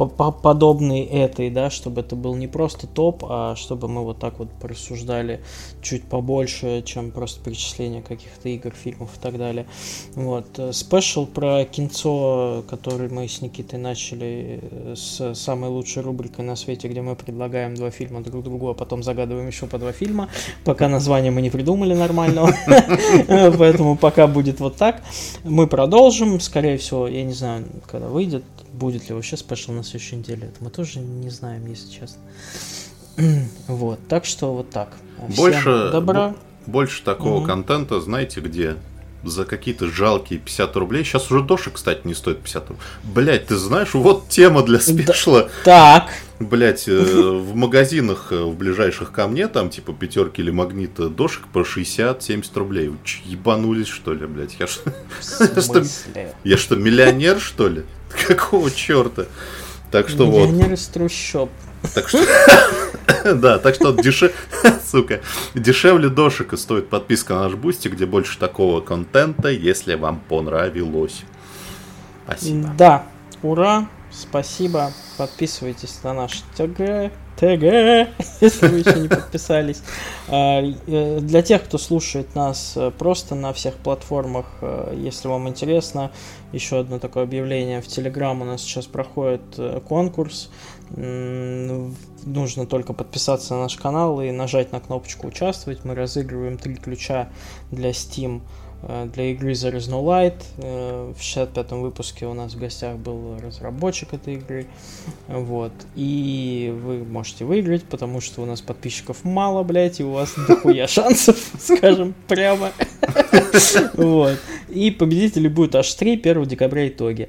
подобный этой, да, чтобы это был не просто топ, а чтобы мы вот так вот порассуждали чуть побольше, чем просто перечисление каких-то игр, фильмов и так далее. Вот. Спешл про кинцо, который мы с Никитой начали э, с самой лучшей рубрикой на свете, где мы предлагаем два фильма друг другу, а потом загадываем еще по два фильма, пока название мы не придумали нормального. Поэтому пока будет вот так. Мы продолжим, скорее всего, я не знаю, когда выйдет, будет ли вообще спешл на следующей неделе. Это мы тоже не знаем, если честно. вот, так что вот так. Всем больше добра. Больше такого угу. контента, знаете где? За какие-то жалкие 50 рублей. Сейчас уже Доша, кстати, не стоит 50 рублей. Блять, ты знаешь, вот тема для спешла. Да. Так. Блять, э, в магазинах э, в ближайших ко мне, там типа пятерки или магнита дошек по 60-70 рублей. Ебанулись, что ли, блять? Я что, я что, миллионер, что ли? Какого черта? Так что вот. Миллионер из трущоб. Так что, да, так что дешев... сука, дешевле дошика стоит подписка на наш Boosty, где больше такого контента, если вам понравилось. Спасибо. Да, ура, спасибо. Подписывайтесь на наш ТГ, ТГ, если вы еще не подписались. А, э, для тех, кто слушает нас э, просто на всех платформах, э, если вам интересно, еще одно такое объявление. В Телеграм у нас сейчас проходит конкурс. Нужно только подписаться на наш канал и нажать на кнопочку «Участвовать». Мы разыгрываем три ключа для Steam для игры There is no Light. Э, в 65-м выпуске у нас в гостях был разработчик этой игры. Вот. И вы можете выиграть, потому что у нас подписчиков мало, блядь, и у вас дохуя шансов, скажем прямо. Вот. И победителей будет аж 3 1 декабря итоги.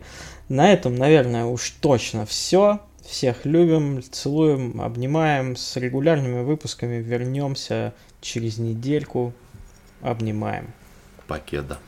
На этом, наверное, уж точно все. Всех любим, целуем, обнимаем. С регулярными выпусками вернемся через недельку. Обнимаем. Покеда.